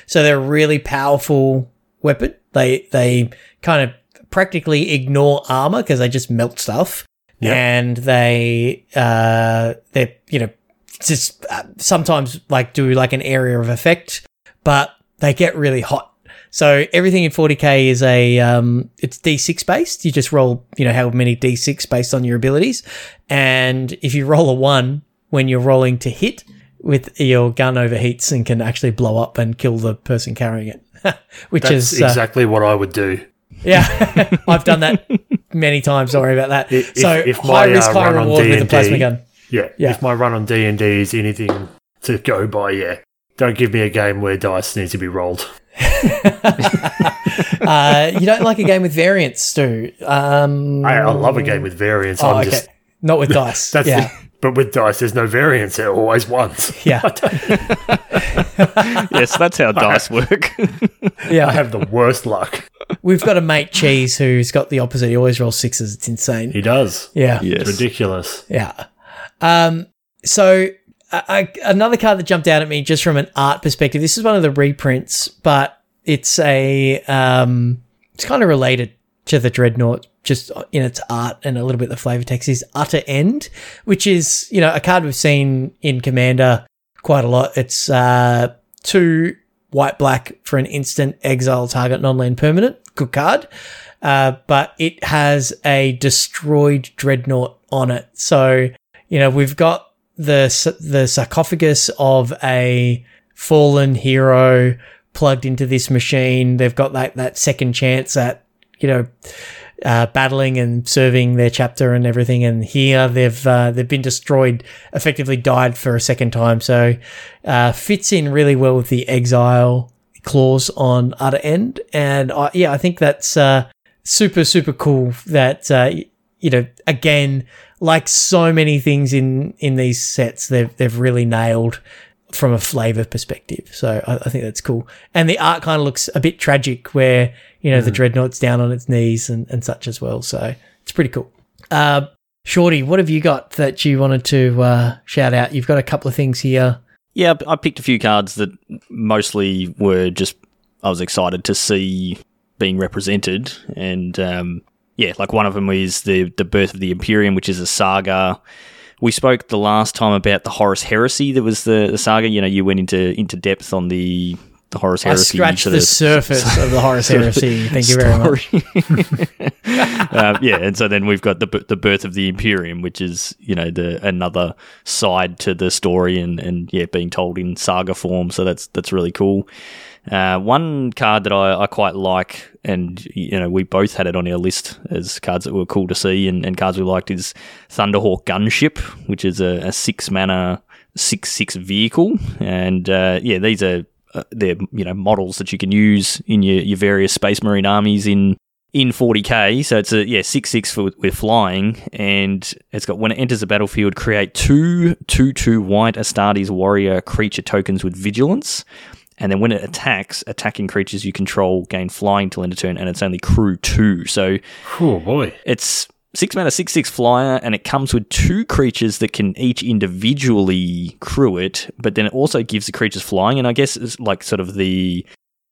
so they're a really powerful weapon. They they kind of practically ignore armor because they just melt stuff, yep. and they uh, they you know just uh, sometimes like do like an area of effect, but they get really hot so everything in 40k is a um, it's d6 based. You just roll, you know, how many d6 based on your abilities, and if you roll a one when you're rolling to hit, with your gun overheats and can actually blow up and kill the person carrying it, which That's is uh, exactly what I would do. Yeah, I've done that many times. Sorry about that. If, so if high my, risk, uh, high run reward with a D&D plasma gun. Yeah, Yeah. if my run on D and D is anything to go by, yeah, don't give me a game where dice need to be rolled. Uh, you don't like a game with variants, Stu? Um, I, I love a game with variance. oh, I'm okay. just Not with dice. that's yeah, but with dice, there's no variance. It always once. yeah, yes, that's how dice work. Yeah. I have the worst luck. We've got a mate Cheese who's got the opposite. He always rolls sixes. It's insane. He does. Yeah, yes. Ridiculous. Yeah. Um, so I, I, another card that jumped out at me just from an art perspective. This is one of the reprints, but it's a um, it's kind of related to the dreadnought, just in its art and a little bit the flavor text. Is utter end, which is you know a card we've seen in Commander quite a lot. It's uh, two white black for an instant exile target non-land permanent. Good card. Uh, but it has a destroyed dreadnought on it. So, you know, we've got the the sarcophagus of a fallen hero plugged into this machine. They've got that that second chance at you know uh, battling and serving their chapter and everything. And here they've uh, they've been destroyed, effectively died for a second time. So uh, fits in really well with the exile clause on utter end. And I, yeah, I think that's uh, super super cool that uh, you know, again, like so many things in in these sets, they've they've really nailed from a flavor perspective. So I, I think that's cool. And the art kind of looks a bit tragic, where you know the dreadnought's down on its knees and and such as well. So it's pretty cool. Uh, Shorty, what have you got that you wanted to uh, shout out? You've got a couple of things here. Yeah, I picked a few cards that mostly were just I was excited to see being represented, and um, yeah, like one of them is the the birth of the Imperium, which is a saga. We spoke the last time about the Horus Heresy. That was the, the saga. You know, you went into into depth on the the Horus I Heresy. scratched sort the surface of the Horus Heresy. Thank you very much. um, yeah, and so then we've got the the birth of the Imperium, which is you know the another side to the story, and and yeah, being told in saga form. So that's that's really cool. Uh, one card that I, I quite like, and you know we both had it on our list as cards that were cool to see, and, and cards we liked is Thunderhawk Gunship, which is a, a six mana six six vehicle, and uh, yeah, these are uh, they're you know models that you can use in your, your various Space Marine armies in in 40k. So it's a yeah six six for, with flying, and it's got when it enters the battlefield, create two two two white Astartes warrior creature tokens with vigilance. And then when it attacks, attacking creatures you control gain flying till end of turn, and it's only crew two. So Oh boy. it's six mana, six six flyer, and it comes with two creatures that can each individually crew it, but then it also gives the creatures flying. And I guess it's like sort of the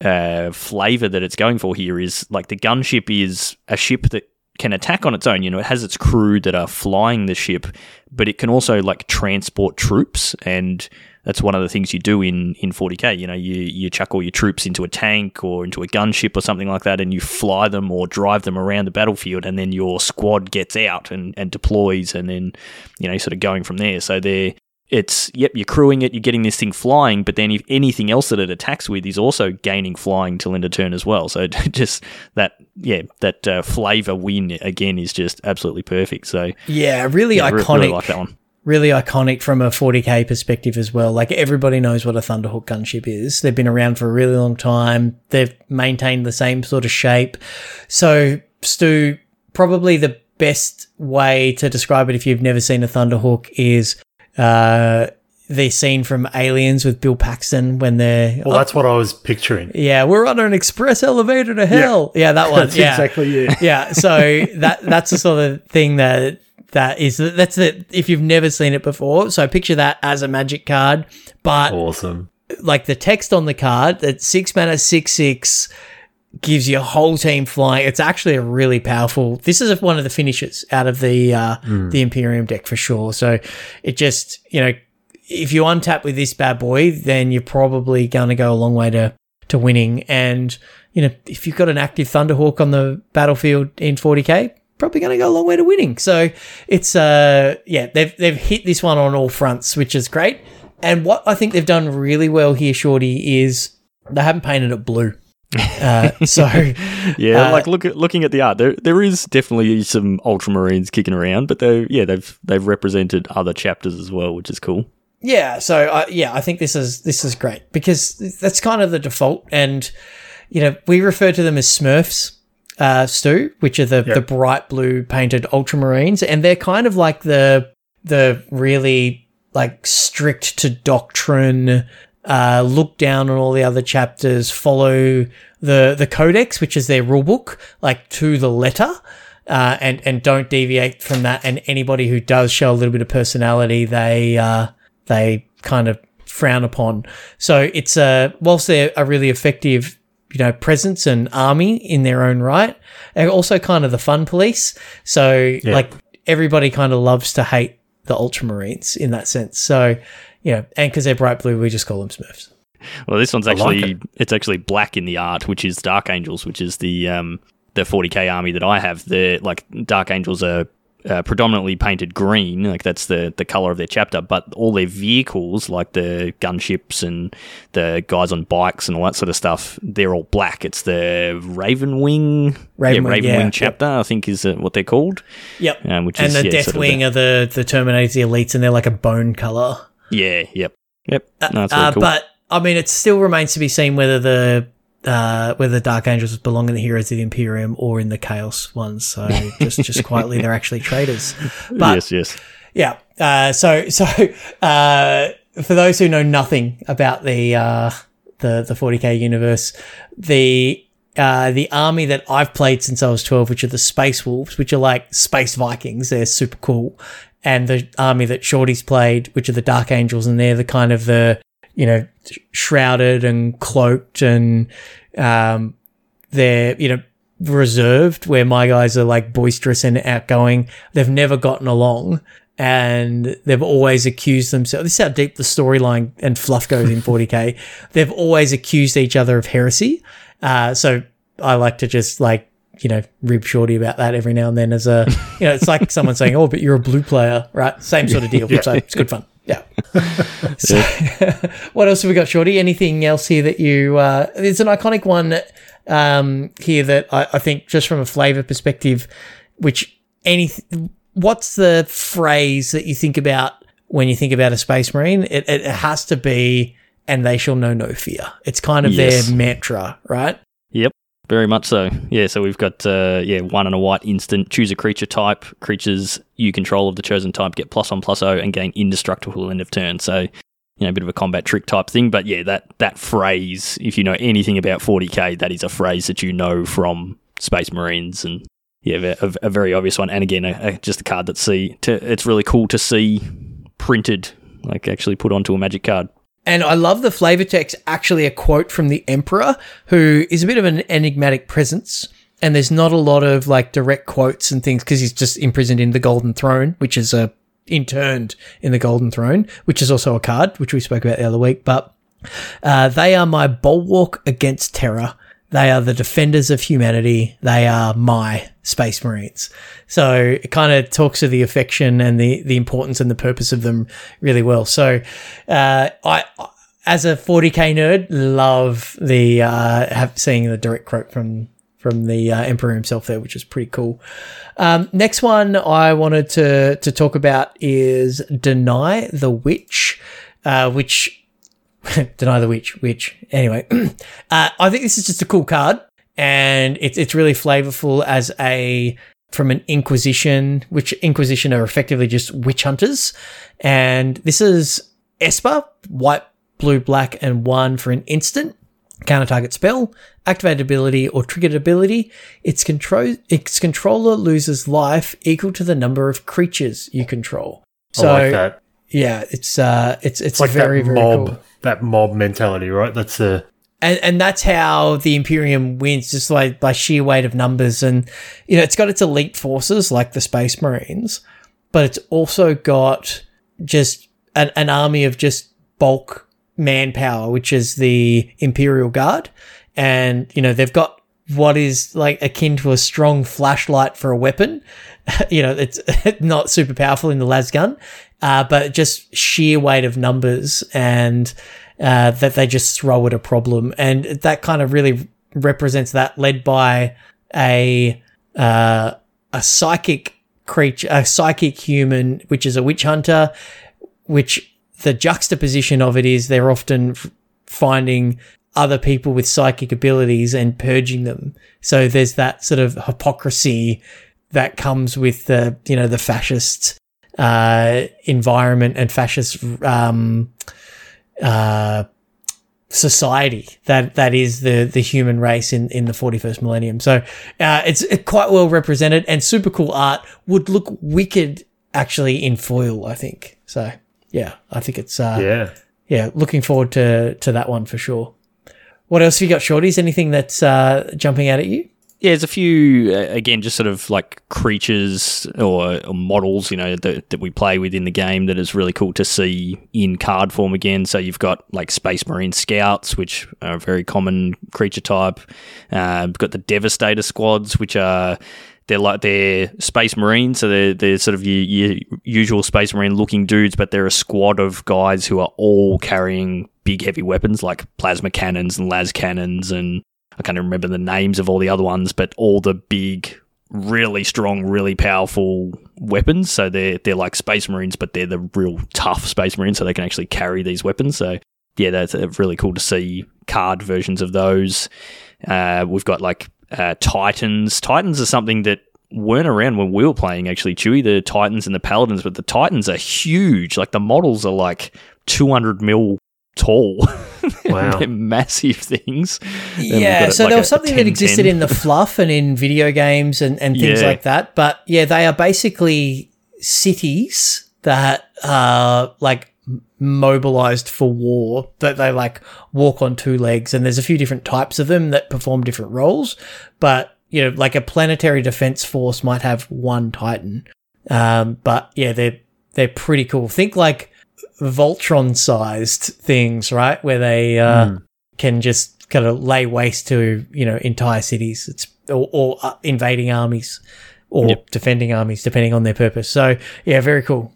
uh, flavor that it's going for here is like the gunship is a ship that can attack on its own. You know, it has its crew that are flying the ship, but it can also like transport troops and that's one of the things you do in, in 40k. You know, you, you chuck all your troops into a tank or into a gunship or something like that, and you fly them or drive them around the battlefield, and then your squad gets out and, and deploys, and then you know, sort of going from there. So they're it's yep, you're crewing it, you're getting this thing flying, but then if anything else that it attacks with is also gaining flying till end of turn as well. So just that, yeah, that uh, flavor win again is just absolutely perfect. So Yeah, really yeah, iconic. really like that one. Really iconic from a 40k perspective as well. Like everybody knows what a Thunderhawk gunship is. They've been around for a really long time. They've maintained the same sort of shape. So, Stu, probably the best way to describe it if you've never seen a Thunderhawk is uh, the scene from Aliens with Bill Paxton when they're Well, that's what I was picturing. yeah, we're on an express elevator to hell. Yeah, that one. That's yeah exactly it. yeah so that that's the sort of thing that that is that's it if you've never seen it before. So picture that as a magic card but Awesome. like the text on the card that six mana six six gives your whole team flying. It's actually a really powerful this is one of the finishes out of the uh the imperium deck for sure. So it just you know if you untap with this bad boy then you're probably going to go a long way to to winning. And you know if you've got an active thunderhawk on the battlefield in 40k probably going to go a long way to winning. So it's uh yeah they've they've hit this one on all fronts which is great. And what i think they've done really well here shorty is they haven't painted it blue. Uh, so Yeah, Uh, like look at looking at the art, there there is definitely some ultramarines kicking around, but they yeah they've they've represented other chapters as well, which is cool. Yeah, so uh, yeah, I think this is this is great because that's kind of the default, and you know we refer to them as Smurfs, uh, Stu, which are the the bright blue painted Ultramarines, and they're kind of like the the really like strict to doctrine, uh, look down on all the other chapters, follow the the Codex, which is their rule book, like to the letter. Uh, and and don't deviate from that. And anybody who does show a little bit of personality, they uh, they kind of frown upon. So it's a whilst they're a really effective, you know, presence and army in their own right, they're also kind of the fun police. So like everybody kind of loves to hate the Ultramarines in that sense. So you know, and because they're bright blue, we just call them Smurfs. Well, this one's like actually it. it's actually black in the art, which is Dark Angels, which is the um the 40k army that I have. The like Dark Angels are uh, predominantly painted green, like that's the the color of their chapter. But all their vehicles, like the gunships and the guys on bikes and all that sort of stuff, they're all black. It's the Raven Wing, Raven yeah, Wing, Raven yeah. Wing chapter, I think is uh, what they're called. Yep. Um, which and is the yeah, sort of Deathwing are the the Terminators, the elites, and they're like a bone color. yeah, yep, yep. No, that's really Uh, cool. But I mean, it still remains to be seen whether the uh, whether the Dark Angels belong in the Heroes of the Imperium or in the Chaos ones. So just just quietly, they're actually traitors. But yes, yes. yeah. Uh, so so uh, for those who know nothing about the uh, the the 40k universe, the uh, the army that I've played since I was 12, which are the Space Wolves, which are like space Vikings. They're super cool. And the army that Shorty's played, which are the Dark Angels, and they're the kind of the, you know, shrouded and cloaked and, um, they're, you know, reserved where my guys are like boisterous and outgoing. They've never gotten along and they've always accused themselves. This is how deep the storyline and fluff goes in 40k. They've always accused each other of heresy. Uh, so I like to just like, you know, rib shorty about that every now and then as a, you know, it's like someone saying, oh, but you're a blue player, right? Same sort of deal. So it's good fun. Yeah. so, what else have we got, Shorty? Anything else here that you, uh, there's an iconic one, um, here that I, I think just from a flavor perspective, which any, what's the phrase that you think about when you think about a space marine? It, it has to be, and they shall know no fear. It's kind of Yes. their mantra, right? Yep, very much so. Yeah, so we've got uh, yeah one and a white instant. Choose a creature type. Creatures you control of the chosen type get plus on plus O and gain indestructible end of turn. So you know a bit of a combat trick type thing. But yeah, that that phrase, if you know anything about 40k, that is a phrase that you know from Space Marines and. Yeah, a, a very obvious one, and again, a, a, just a card that see. To, it's really cool to see printed, like actually put onto a magic card. And I love the flavor text, actually a quote from the Emperor, who is a bit of an enigmatic presence. And there's not a lot of like direct quotes and things because he's just imprisoned in the Golden Throne, which is a interned in the Golden Throne, which is also a card, which we spoke about the other week. But uh, they are my bulwark against terror. They are the defenders of humanity. They are my Space Marines. So it kind of talks to the affection and the, the importance and the purpose of them really well. So, uh, I, as a 40k nerd, love the, uh, have, seeing the direct quote from, from the uh, Emperor himself there, which is pretty cool. Um, next one I wanted to, to talk about is Deny the Witch, uh, which Deny the Witch, which anyway, uh, I think this is just a cool card, and it's it's really flavorful as a from an Inquisition, which Inquisition are effectively just witch hunters, and this is Esper, white, blue, black, and one for an instant. Counter target spell, activated ability, or triggered ability. Its control its controller loses life equal to the number of creatures you control. So I like that. Yeah, it's uh, it's it's, It's like very that very mob, cool. that mob mentality, right? That's the and and that's how the Imperium wins, just like by sheer weight of numbers. And you know, it's got its elite forces like the Space Marines, but it's also got just an, an army of just bulk manpower, which is the Imperial Guard, and you know they've got what is like akin to a strong flashlight for a weapon. you know, it's not super powerful in the las gun, uh, but just sheer weight of numbers and uh, that they just throw at a problem. And that kind of really represents that, led by a uh, a psychic creature, a psychic human, which is a witch hunter, which the juxtaposition of it is they're often f- finding other people with psychic abilities and purging them. So there's that sort of hypocrisy that comes with the, you know, the fascist uh, environment and fascist um, uh, society that that is the the human race in in the 41st millennium. So uh, it's quite well represented and super cool art. Would look wicked actually in foil, I think. So yeah, I think it's uh, yeah. yeah, looking forward to to that one for sure. What else have you got, shorties? Anything that's uh, jumping out at you? Yeah, there's a few uh, again, just sort of like creatures or, or models, you know, that, that we play with in the game that is really cool to see in card form again. So you've got like Space Marine Scouts, which are a very common creature type. Uh, we've got the Devastator squads, which are they're like they're Space Marines, so they're they're sort of your, your usual Space Marine looking dudes, but they're a squad of guys who are all carrying big heavy weapons like plasma cannons and las cannons and I can't remember the names of all the other ones, but all the big, really strong, really powerful weapons. So they're they're like space marines, but they're the real tough space marines, so they can actually carry these weapons. So yeah, that's uh, really cool to see card versions of those. Uh, we've got like uh, Titans. Titans are something that weren't around when we were playing actually chewy the titans and the paladins but the titans are huge like the models are like 200 mil tall Wow. they're massive things Yeah, so like, there was a something that 10-10. existed in the fluff and in video games and, and things Yeah. like that. But yeah, they are basically cities that are like mobilized for war that they like walk on two legs and there's a few different types of them that perform different roles but you know like a planetary defense force might have one titan um, but yeah they're they're pretty cool think like voltron sized things right? Where they uh, can just kind of lay waste to you know entire cities. It's or, or uh, invading armies or Yep. defending armies depending on their purpose. So yeah very cool.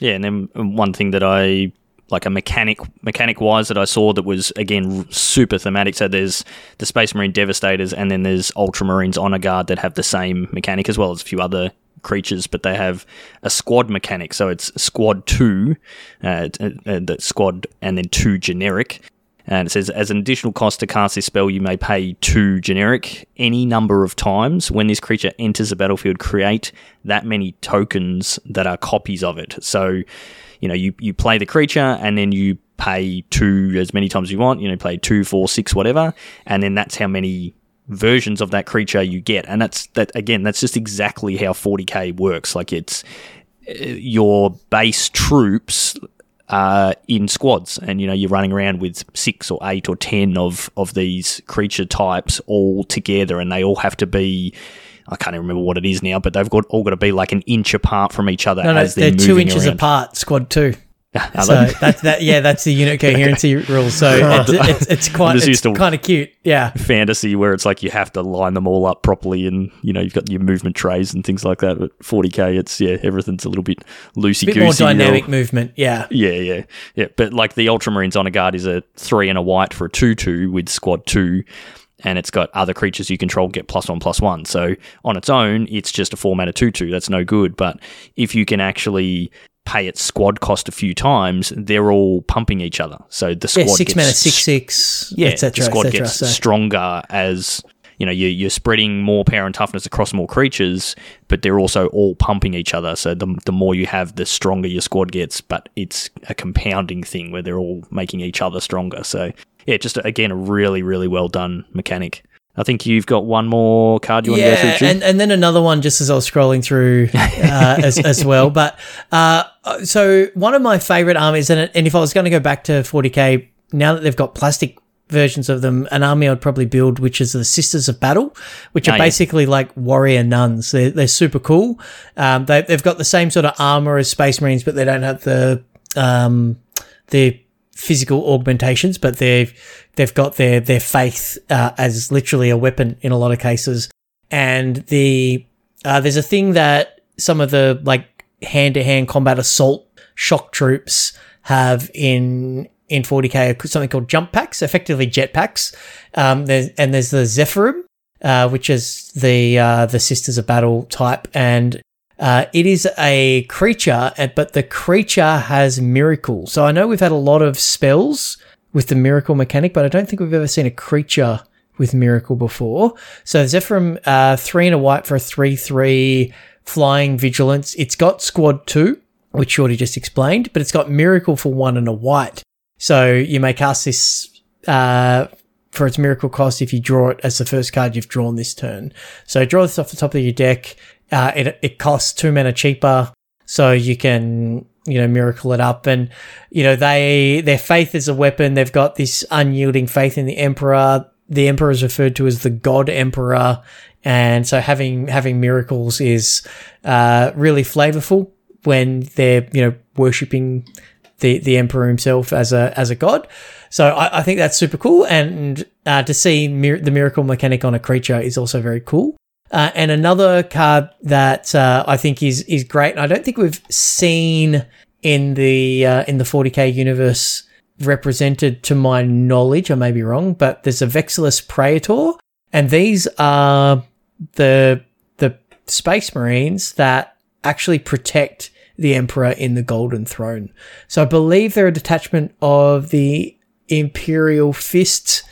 Yeah, and then one thing that I like a mechanic mechanic wise that I saw that was again super thematic. So there's the Space Marine Devastators, and then there's Ultramarines Honor Guard that have the same mechanic as well as a few other creatures, but they have a squad mechanic. So it's squad two, uh, uh, the squad, and then two generic. And it says, as an additional cost to cast this spell, you may pay two generic any number of times. When this creature enters the battlefield, create that many tokens that are copies of it. So, you know, you, you play the creature and then you pay two as many times as you want. You know, play two, four, six, whatever. And then that's how many versions of that creature you get. And that's that again, that's just exactly how 40k works. Like it's uh, your base troops uh, in squads, and you know you're running around with six or eight or ten of of these creature types all together, and they all have to be. I can't even remember what it is now, but they've got all got to be like an inch apart from each other no no they're, two inches around. apart squad two So that's that yeah that's the unit coherency rule so it's, it's, it's quite it's kind of cute yeah fantasy where it's like you have to line them all up properly and you know you've got your movement trays and things like that but 40k it's yeah everything's a little bit loosey bit goosey more dynamic movement yeah Yeah, yeah, yeah. But like the Ultramarines Honor Guard is a three and a white for a two-two with squad two, and it's got other creatures you control get plus one plus one. So on its own, it's just a format of two-two. That's no good. But if you can actually pay its squad cost a few times, they're all pumping each other. So the squad yeah six gets mana six six yeah, etc the squad etc gets so stronger as you know you're, you're spreading more power and toughness across more creatures, but they're also all pumping each other. So the the more you have, the stronger your squad gets. But it's a compounding thing where they're all making each other stronger. So yeah, just again a really really well done mechanic. I think you've got one more card you want to go through. Stu? and, and then another one just as I was scrolling through uh, as, as well. But uh, so one of my favorite armies, and, and if I was going to go back to 40k, now that they've got plastic versions of them, an army I'd probably build, which is the Sisters of Battle, which are Oh, yeah. basically like warrior nuns. They're, they're super cool. Um, they, they've got the same sort of armor as Space Marines, but they don't have the um, the physical augmentations, but they've they've got their their faith uh, as literally a weapon in a lot of cases. And the uh, there's a thing that some of the like hand to hand combat assault shock troops have in in 40k something called jump packs, effectively jet packs. Um, there's, and there's the Zephyrim, uh, which is the uh, the Sisters of Battle type, and uh, it is a creature, uh, but the creature has miracle. So I know we've had a lot of spells with the miracle mechanic, but I don't think we've ever seen a creature with miracle before. So Zephyrim, uh, three and a white for a three-three flying vigilance. It's got squad two, which Shorty just explained, but it's got miracle for one and a white. So you may cast this uh, for its miracle cost if you draw it as the first card you've drawn this turn. So draw this off the top of your deck. Uh, it, it costs two mana cheaper, so you can you know miracle it up, and you know they their faith is a weapon. They've got this unyielding faith in the emperor. The emperor is referred to as the god emperor, and so having having miracles is uh, really flavorful when they're you know worshiping the the emperor himself as a as a god. So I, I think that's super cool, and uh, to see mir- the miracle mechanic on a creature is also very cool. Uh, and another card that uh, I think is is great, and I don't think we've seen in the uh, in the 40k universe represented to my knowledge. I may be wrong, but there's a Vexillus Praetor, and these are the the Space Marines that actually protect the Emperor in the Golden Throne. So I believe they're a detachment of the Imperial Fist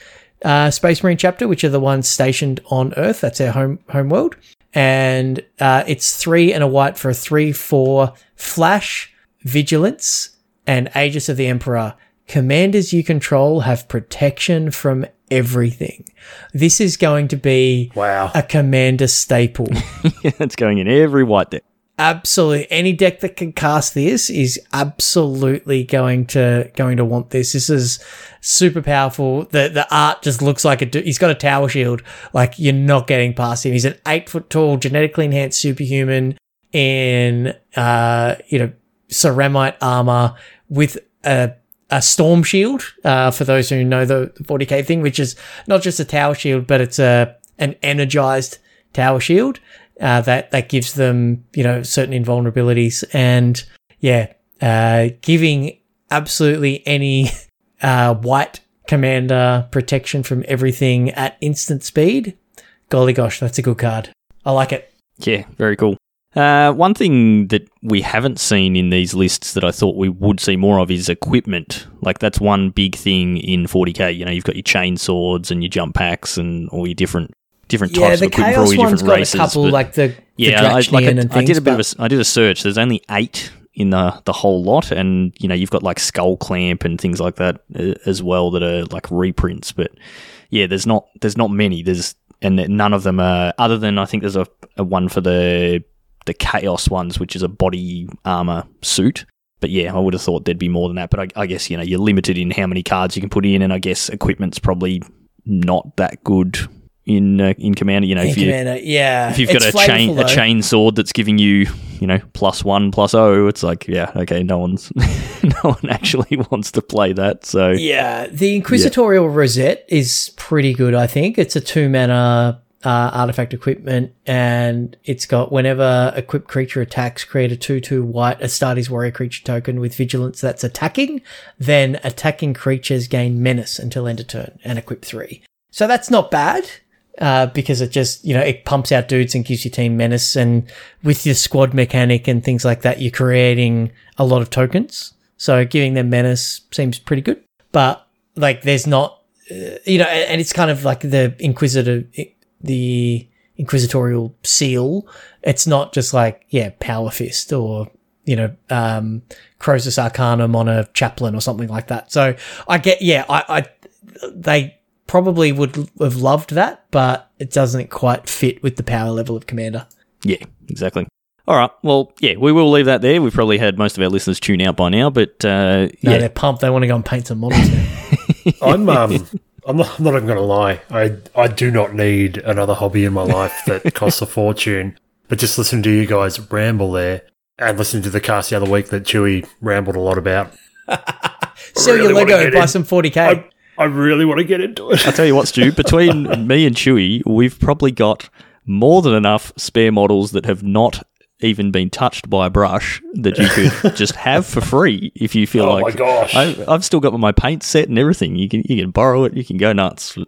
uh, Space Marine chapter, which are the ones stationed on Earth. That's their home home world, and uh, it's three and a white for a three four flash vigilance and Aegis of the Emperor. Commanders you control have protection from everything. This is going to be Wow. a commander staple. it's going in every white deck. Absolutely any deck that can cast this is absolutely going to going to want this. This is super powerful. The the art just looks like du- he's got a tower shield. Like you're not getting past him. He's an eight foot tall, genetically enhanced superhuman in uh you know ceramite armor with a a storm shield. Uh, for those who know the 40k thing, which is not just a tower shield, but it's a an energized tower shield uh, that that gives them you know certain invulnerabilities and yeah uh, giving absolutely any uh, white commander protection from everything at instant speed golly gosh that's a good card i like it Yeah, very cool. Uh, one thing that we haven't seen in these lists that I thought we would see more of is equipment. Like that's one big thing in 40k. You know, you've got your chain swords and your jump packs and all your different different yeah types the of equipment for all your one's different got races. a couple but- like the yeah, the I, like I, and I did a bit of a, I did a search. There's only eight in the the whole lot, and you know you've got like skull clamp and things like that uh, as well that are like reprints. But yeah, there's not there's not many. There's and none of them are other than I think there's a, a one for the the chaos ones, which is a body armor suit. But yeah, I would have thought there'd be more than that. But I, I guess you know you're limited in how many cards you can put in, and I guess equipment's probably not that good in uh, in commander. You know, Yeah, if you Commander, yeah if you've got It's a chain flavorful, a though. chain sword that's giving you you know plus one plus oh it's like yeah okay no one's no one actually wants to play that so Yeah, the Inquisitorial Rosette is pretty good, I think. It's a two mana uh, artifact equipment, and it's got whenever equipped creature attacks, create a 2 2 white Astartes warrior creature token with vigilance that's attacking. Then attacking creatures gain menace until end of turn and equip 3. So that's not bad. Uh, because it just, you know, it pumps out dudes and gives your team menace. And with your squad mechanic and things like that, you're creating a lot of tokens. So giving them menace seems pretty good but like there's not uh, you know and, it's kind of like the inquisitor the inquisitorial seal it's not just like yeah power fist or you know um Crozius Arcanum on a chaplain or something like that so i get yeah i i they probably would have loved that but it doesn't quite fit with the power level of commander yeah exactly all right well yeah we will leave that there we've probably had most of our listeners tune out by now but uh no yeah they're pumped they want to go and paint some models now. I'm um I'm not, I'm not even going to lie. I I do not need another hobby in my life that costs a fortune. But just listen to you guys ramble there, and listen to the cast the other week that Chewy rambled a lot about. sell really your lego get buy in. some 40k I, I really want to get into it. i'll tell you what stu between me and chewy we've probably got more than enough spare models that have not even been touched by a brush that you could just have for free if you feel Oh like Oh my gosh. I, I've still got my paint set and everything. You can you can borrow it. You can go nuts.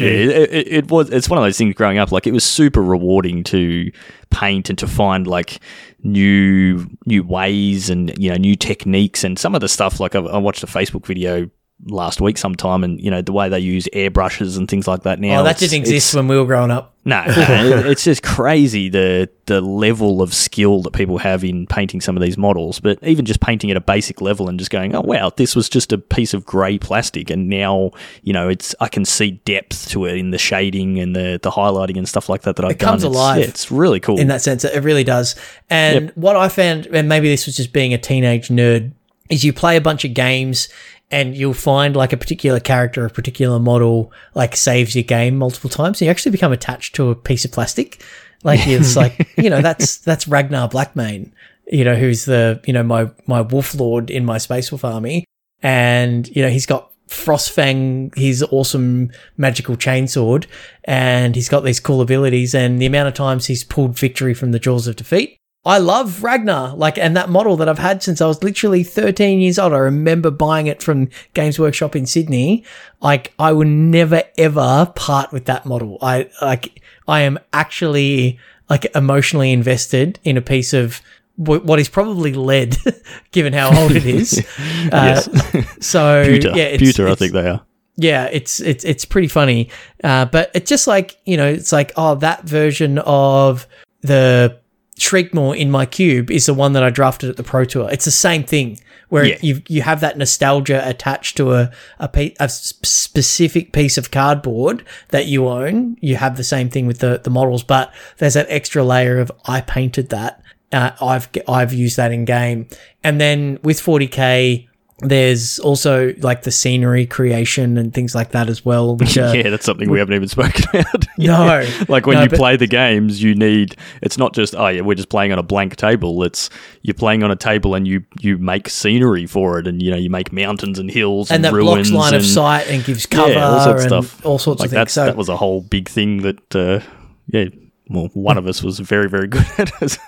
Yeah, it, it, it was. It's one of those things. Growing up, like it was super rewarding to paint and to find like new new ways and you know new techniques and some of the stuff. Like I, I watched a Facebook video last week sometime, and you know the way they use airbrushes and things like that now. oh that didn't exist when we were growing up no, no, it- it's just crazy the the level of skill that people have in painting some of these models. But even just painting at a basic level and just going, oh wow, this was just a piece of grey plastic, and now you know it's I can see depth to it in the shading and the the highlighting and stuff like that that I've It comes done. It's- alive yeah, It's, really cool. in that sense. It really does. And what I found, and maybe this was just being a teenage nerd, is you play a bunch of games and you'll find like a particular character, a particular model, like saves your game multiple times. And you actually become attached to a piece of plastic. Like it's like, you know, that's, that's Ragnar Blackmane, you know, who's the, you know, my, my wolf lord in my Space Wolf army. And, you know, he's got Frostfang, his awesome magical chainsword, and he's got these cool abilities. And the amount of times he's pulled victory from the jaws of defeat, I love Ragnar, like, and that model that I've had since I was literally 13 years old. I remember buying it from Games Workshop in Sydney. Like, I would never ever part with that model. I, like, I am actually, like, emotionally invested in a piece of wh- what is probably lead, given how old it is. Uh, yes. So Pewter. yeah, it's, Pewter, I think they are. yeah, it's it's it's pretty funny. Uh, but it's just like you know, it's like oh, that version of the Shriekmaw in my cube is the one that I drafted at the Pro Tour. It's the same thing where Yeah. you you have that nostalgia attached to a a, pe- a specific piece of cardboard that you own. You have the same thing with the the models, but there's that extra layer of I painted that. Uh, I've I've used that in game, and then with 40k. There's also like the scenery creation and things like that as well, which are yeah, that's something we haven't even spoken about. No. Yeah. like when No, you but- play the games, you need. It's not just oh yeah, we're just playing on a blank table. It's you're playing on a table and you you make scenery for it, and you know you make mountains and hills and, and that ruins blocks line of sight and gives cover yeah, all sorts and stuff. all sorts like of things. So that was a whole big thing that uh, yeah, well, one of us was very very good at,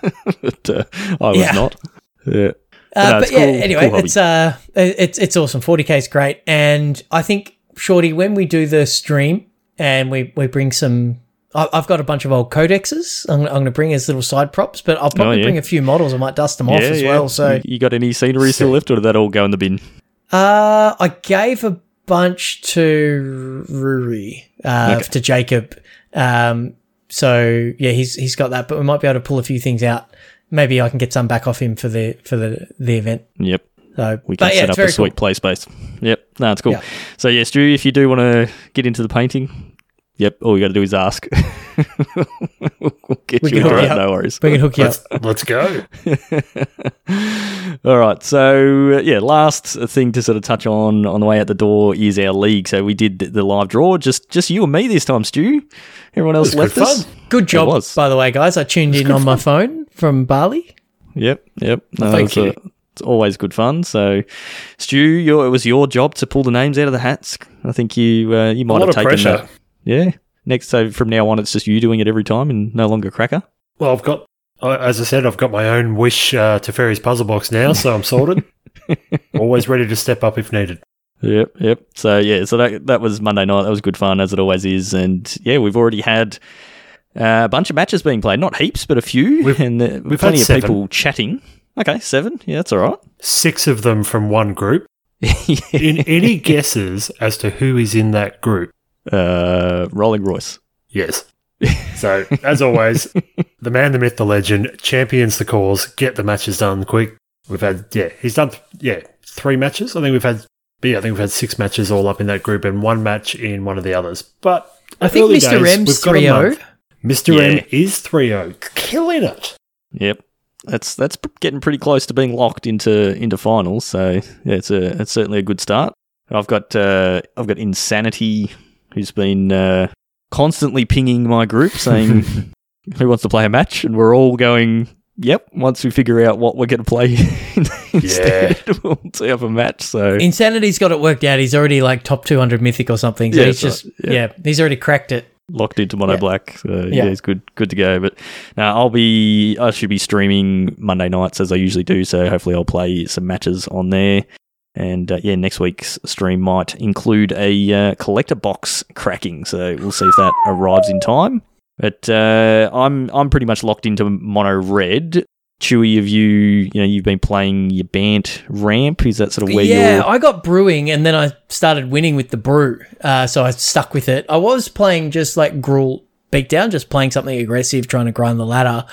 but uh, I was Yeah. not. Yeah. Uh, no, but it's yeah, cool- anyway, cool it's uh, it's it's awesome. Forty k is great, and I think Shorty, when we do the stream and we we bring some, I, I've got a bunch of old codexes. I'm, I'm going to bring as little side props, but I'll probably yeah. bring a few models. I might dust them off as yeah. well. So, you, you got any scenery still left, or did that all go in the bin? uh, I gave a bunch to Ruri, uh, Okay. to Jacob. Um, so yeah, he's he's got that, but we might be able to pull a few things out. Maybe I can get some back off him for the for the the event. Yep. So We can yeah, set up a sweet cool. play space. Yep. No, it's cool. Yeah. So yeah, Stu, if you do want to get into the painting, yep, all you got to do is ask. we'll get We you can into hook it, you up. no worries. We can hook you up. Let's, let's go. All right. So uh, yeah, last thing to sort of touch on on the way out the door is our league. So we did the live draw, just just you and me this time, Stu. Everyone else left good us. fun. Good job, was. by the way, guys. I tuned in on my phone from Bali. Yep, yep. No, thank it's, you. it's always good fun. So, Stu, your, it was your job to pull the names out of the hats. I think you uh, you A might lot have of taken pressure. that. Yeah. Next, so from now on, it's just you doing it every time and no longer Cracker. Well, I've got, as I said, I've got my own wish uh, to Fairy's puzzle box now, so I'm sorted. Always ready to step up if needed. Yep, yep. So yeah, so that that was Monday night. That was good fun as it always is, and yeah, we've already had uh, a bunch of matches being played. Not heaps, but a few, We've- and uh, we've plenty had of people chatting. Okay, seven. Yeah, that's all right. Six of them from one group. Yeah. In any guesses as to who is in that group? Uh, Rolling Royce. Yes. So, as always, the man, the myth, the legend champions the cause, get the matches done quick. We've had, yeah, he's done, yeah, three matches. I think we've had, yeah, I think we've had six matches all up in that group and one match in one of the others. But I think Mr. days, M's we've got a 3 month. Mr. Yeah. M is 3 0. Killing it. Yep. That's that's getting pretty close to being locked into into finals. So yeah, it's a it's certainly a good start. I've got uh, I've got insanity who's been uh, constantly pinging my group saying who wants to play a match, and we're all going. Yep. Once we figure out what we're going to play instead, we'll tee up a match. So Insanity's got it worked out. He's already like top 200 mythic or something. So Yeah, he's just, right. yeah. Yeah. he's already cracked it. locked into mono Yeah. black. So yeah. Yeah. it's good, good to go. But now I'll be, I should be streaming Monday nights as I usually do. So hopefully I'll play some matches on there. And uh, yeah, next week's stream might include a uh, collector box cracking. So we'll see if that arrives in time. But uh, I'm I'm pretty much locked into mono red. Chewy, have you you know you've been playing your Bant ramp? Is that sort of where yeah, you're? I got brewing and then I started winning with the brew. Uh, so I stuck with it. I was playing just like Gruul Beatdown, just playing something aggressive, trying to grind the ladder.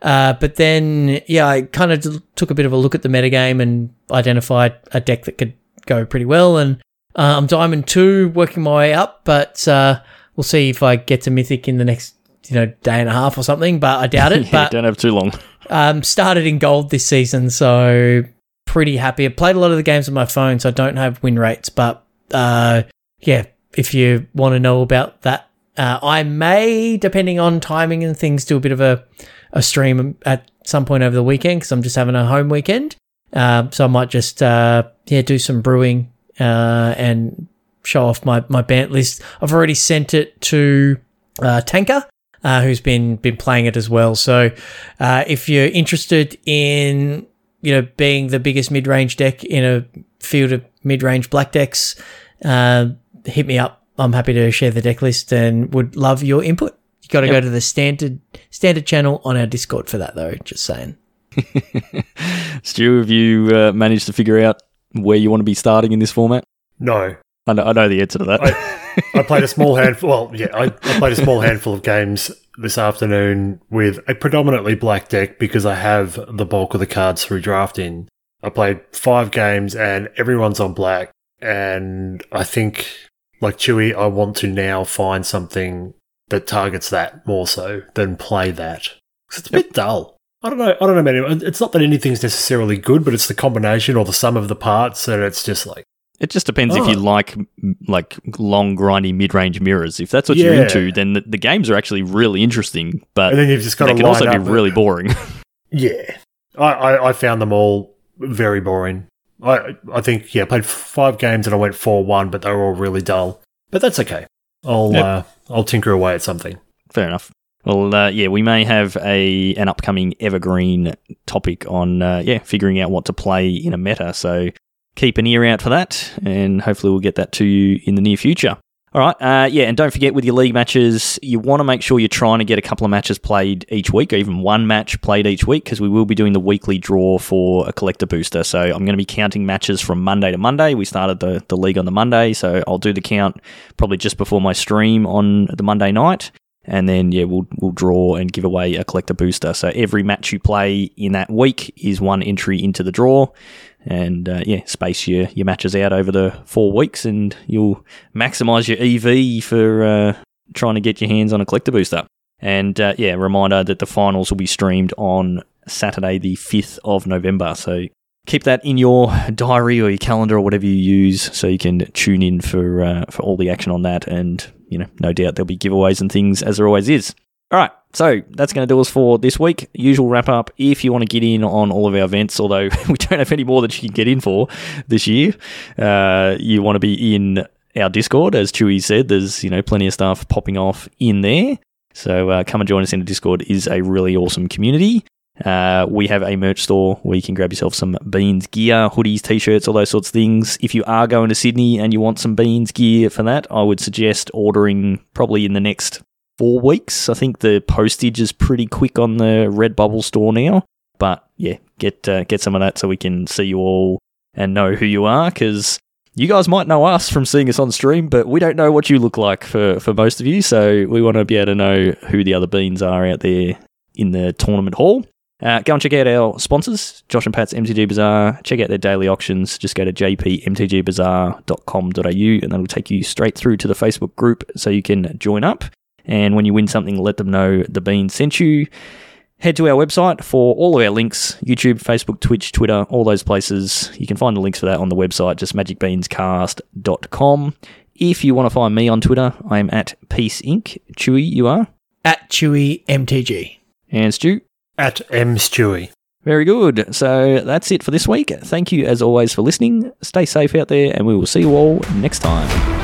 Uh, but then, yeah, I kind of took a bit of a look at the metagame and identified a deck that could go pretty well. And uh, I'm Diamond 2, working my way up, but uh, we'll see if I get to Mythic in the next, you know, day and a half or something, but I doubt it. Yeah, but don't have too long. um, started in gold this season, so pretty happy. I played a lot of the games on my phone, so I don't have win rates. But uh, yeah, if you want to know about that, uh, I may, depending on timing and things, do a bit of a, a stream at some point over the weekend because I'm just having a home weekend. Um, so I might just uh, yeah do some brewing uh, and show off my my Bant list. I've already sent it to uh, Tanker, uh, who's been been playing it as well. So uh, if you're interested in you know being the biggest mid range deck in a field of mid range black decks, uh, hit me up. I'm happy to share the deck list and would love your input. You got to Yep. go to the standard standard channel on our Discord for that though. Just saying. Stu, have you uh, managed to figure out where you want to be starting in this format? No. I know, I know the answer to that. I, I played a small handful. Well, yeah, I, I played a small handful of games this afternoon with a predominantly black deck because I have the bulk of the cards through drafting. I played five games and everyone's on black. And I think, like Chewy, I want to now find something that targets that more so than play that. It's a bit dull. I don't know. I don't know, man. It's not that anything's necessarily good, but it's the combination or the sum of the parts, and it's just like, It just depends if Oh. you like like long, grindy mid-range mirrors. If that's what you're into, then the, the games are actually really interesting. But and then you've just got they to can also be really boring. Yeah, I, I, I found them all very boring. I I think yeah, I played five games and I went four one, but they were all really dull. But that's okay. I'll Yep. uh, I'll tinker away at something. Fair enough. Well, uh, yeah, we may have a an upcoming evergreen topic on uh, yeah figuring out what to play in a meta. So keep an ear out for that, and hopefully we'll get that to you in the near future. All right, uh, yeah, and don't forget with your league matches, you want to make sure you're trying to get a couple of matches played each week, or even one match played each week, because we will be doing the weekly draw for a collector booster. So I'm going to be counting matches from Monday to Monday. We started the the league on the Monday, so I'll do the count probably just before my stream on the Monday night and then yeah, we'll we'll draw and give away a collector booster. So every match you play in that week is one entry into the draw, and uh, yeah, space your your matches out over the four weeks, and you'll maximise your EV for uh, trying to get your hands on a collector booster. And uh, yeah, reminder that the finals will be streamed on Saturday, the fifth of November. So keep that in your diary or your calendar or whatever you use, so you can tune in for uh, for all the action on that. And you know, no doubt there'll be giveaways and things as there always is. All right, so that's going to do us for this week. Usual wrap up. If you want to get in on all of our events, although we don't have any more that you can get in for this year, uh, you want to be in our Discord, as Chewy said. There's you know plenty of stuff popping off in there. So uh, come and join us in the Discord. is a really awesome community. Uh, we have a merch store where you can grab yourself some Beans gear, hoodies, t-shirts, all those sorts of things. If you are going to Sydney and you want some Beans gear for that, I would suggest ordering probably in the next four weeks. I think the postage is pretty quick on the Redbubble store now. But yeah, get uh, get some of that so we can see you all and know who you are because you guys might know us from seeing us on stream, but we don't know what you look like for, for most of you. So we want to be able to know who the other beans are out there in the tournament hall. Uh, go and check out our sponsors, Josh and Pat's MTG Bazaar. Check out their daily auctions. Just go to jpmtgbazaar.com.au and that'll take you straight through to the Facebook group so you can join up. And when you win something, let them know the bean sent you. Head to our website for all of our links YouTube, Facebook, Twitch, Twitter, all those places. You can find the links for that on the website, just magicbeanscast.com. If you want to find me on Twitter, I am at Peace Inc. Chewy, you are. At Chewy MTG. And Stu. At M Stewie. Very good. So that's it for this week. Thank you, as always, for listening. Stay safe out there, and we will see you all next time.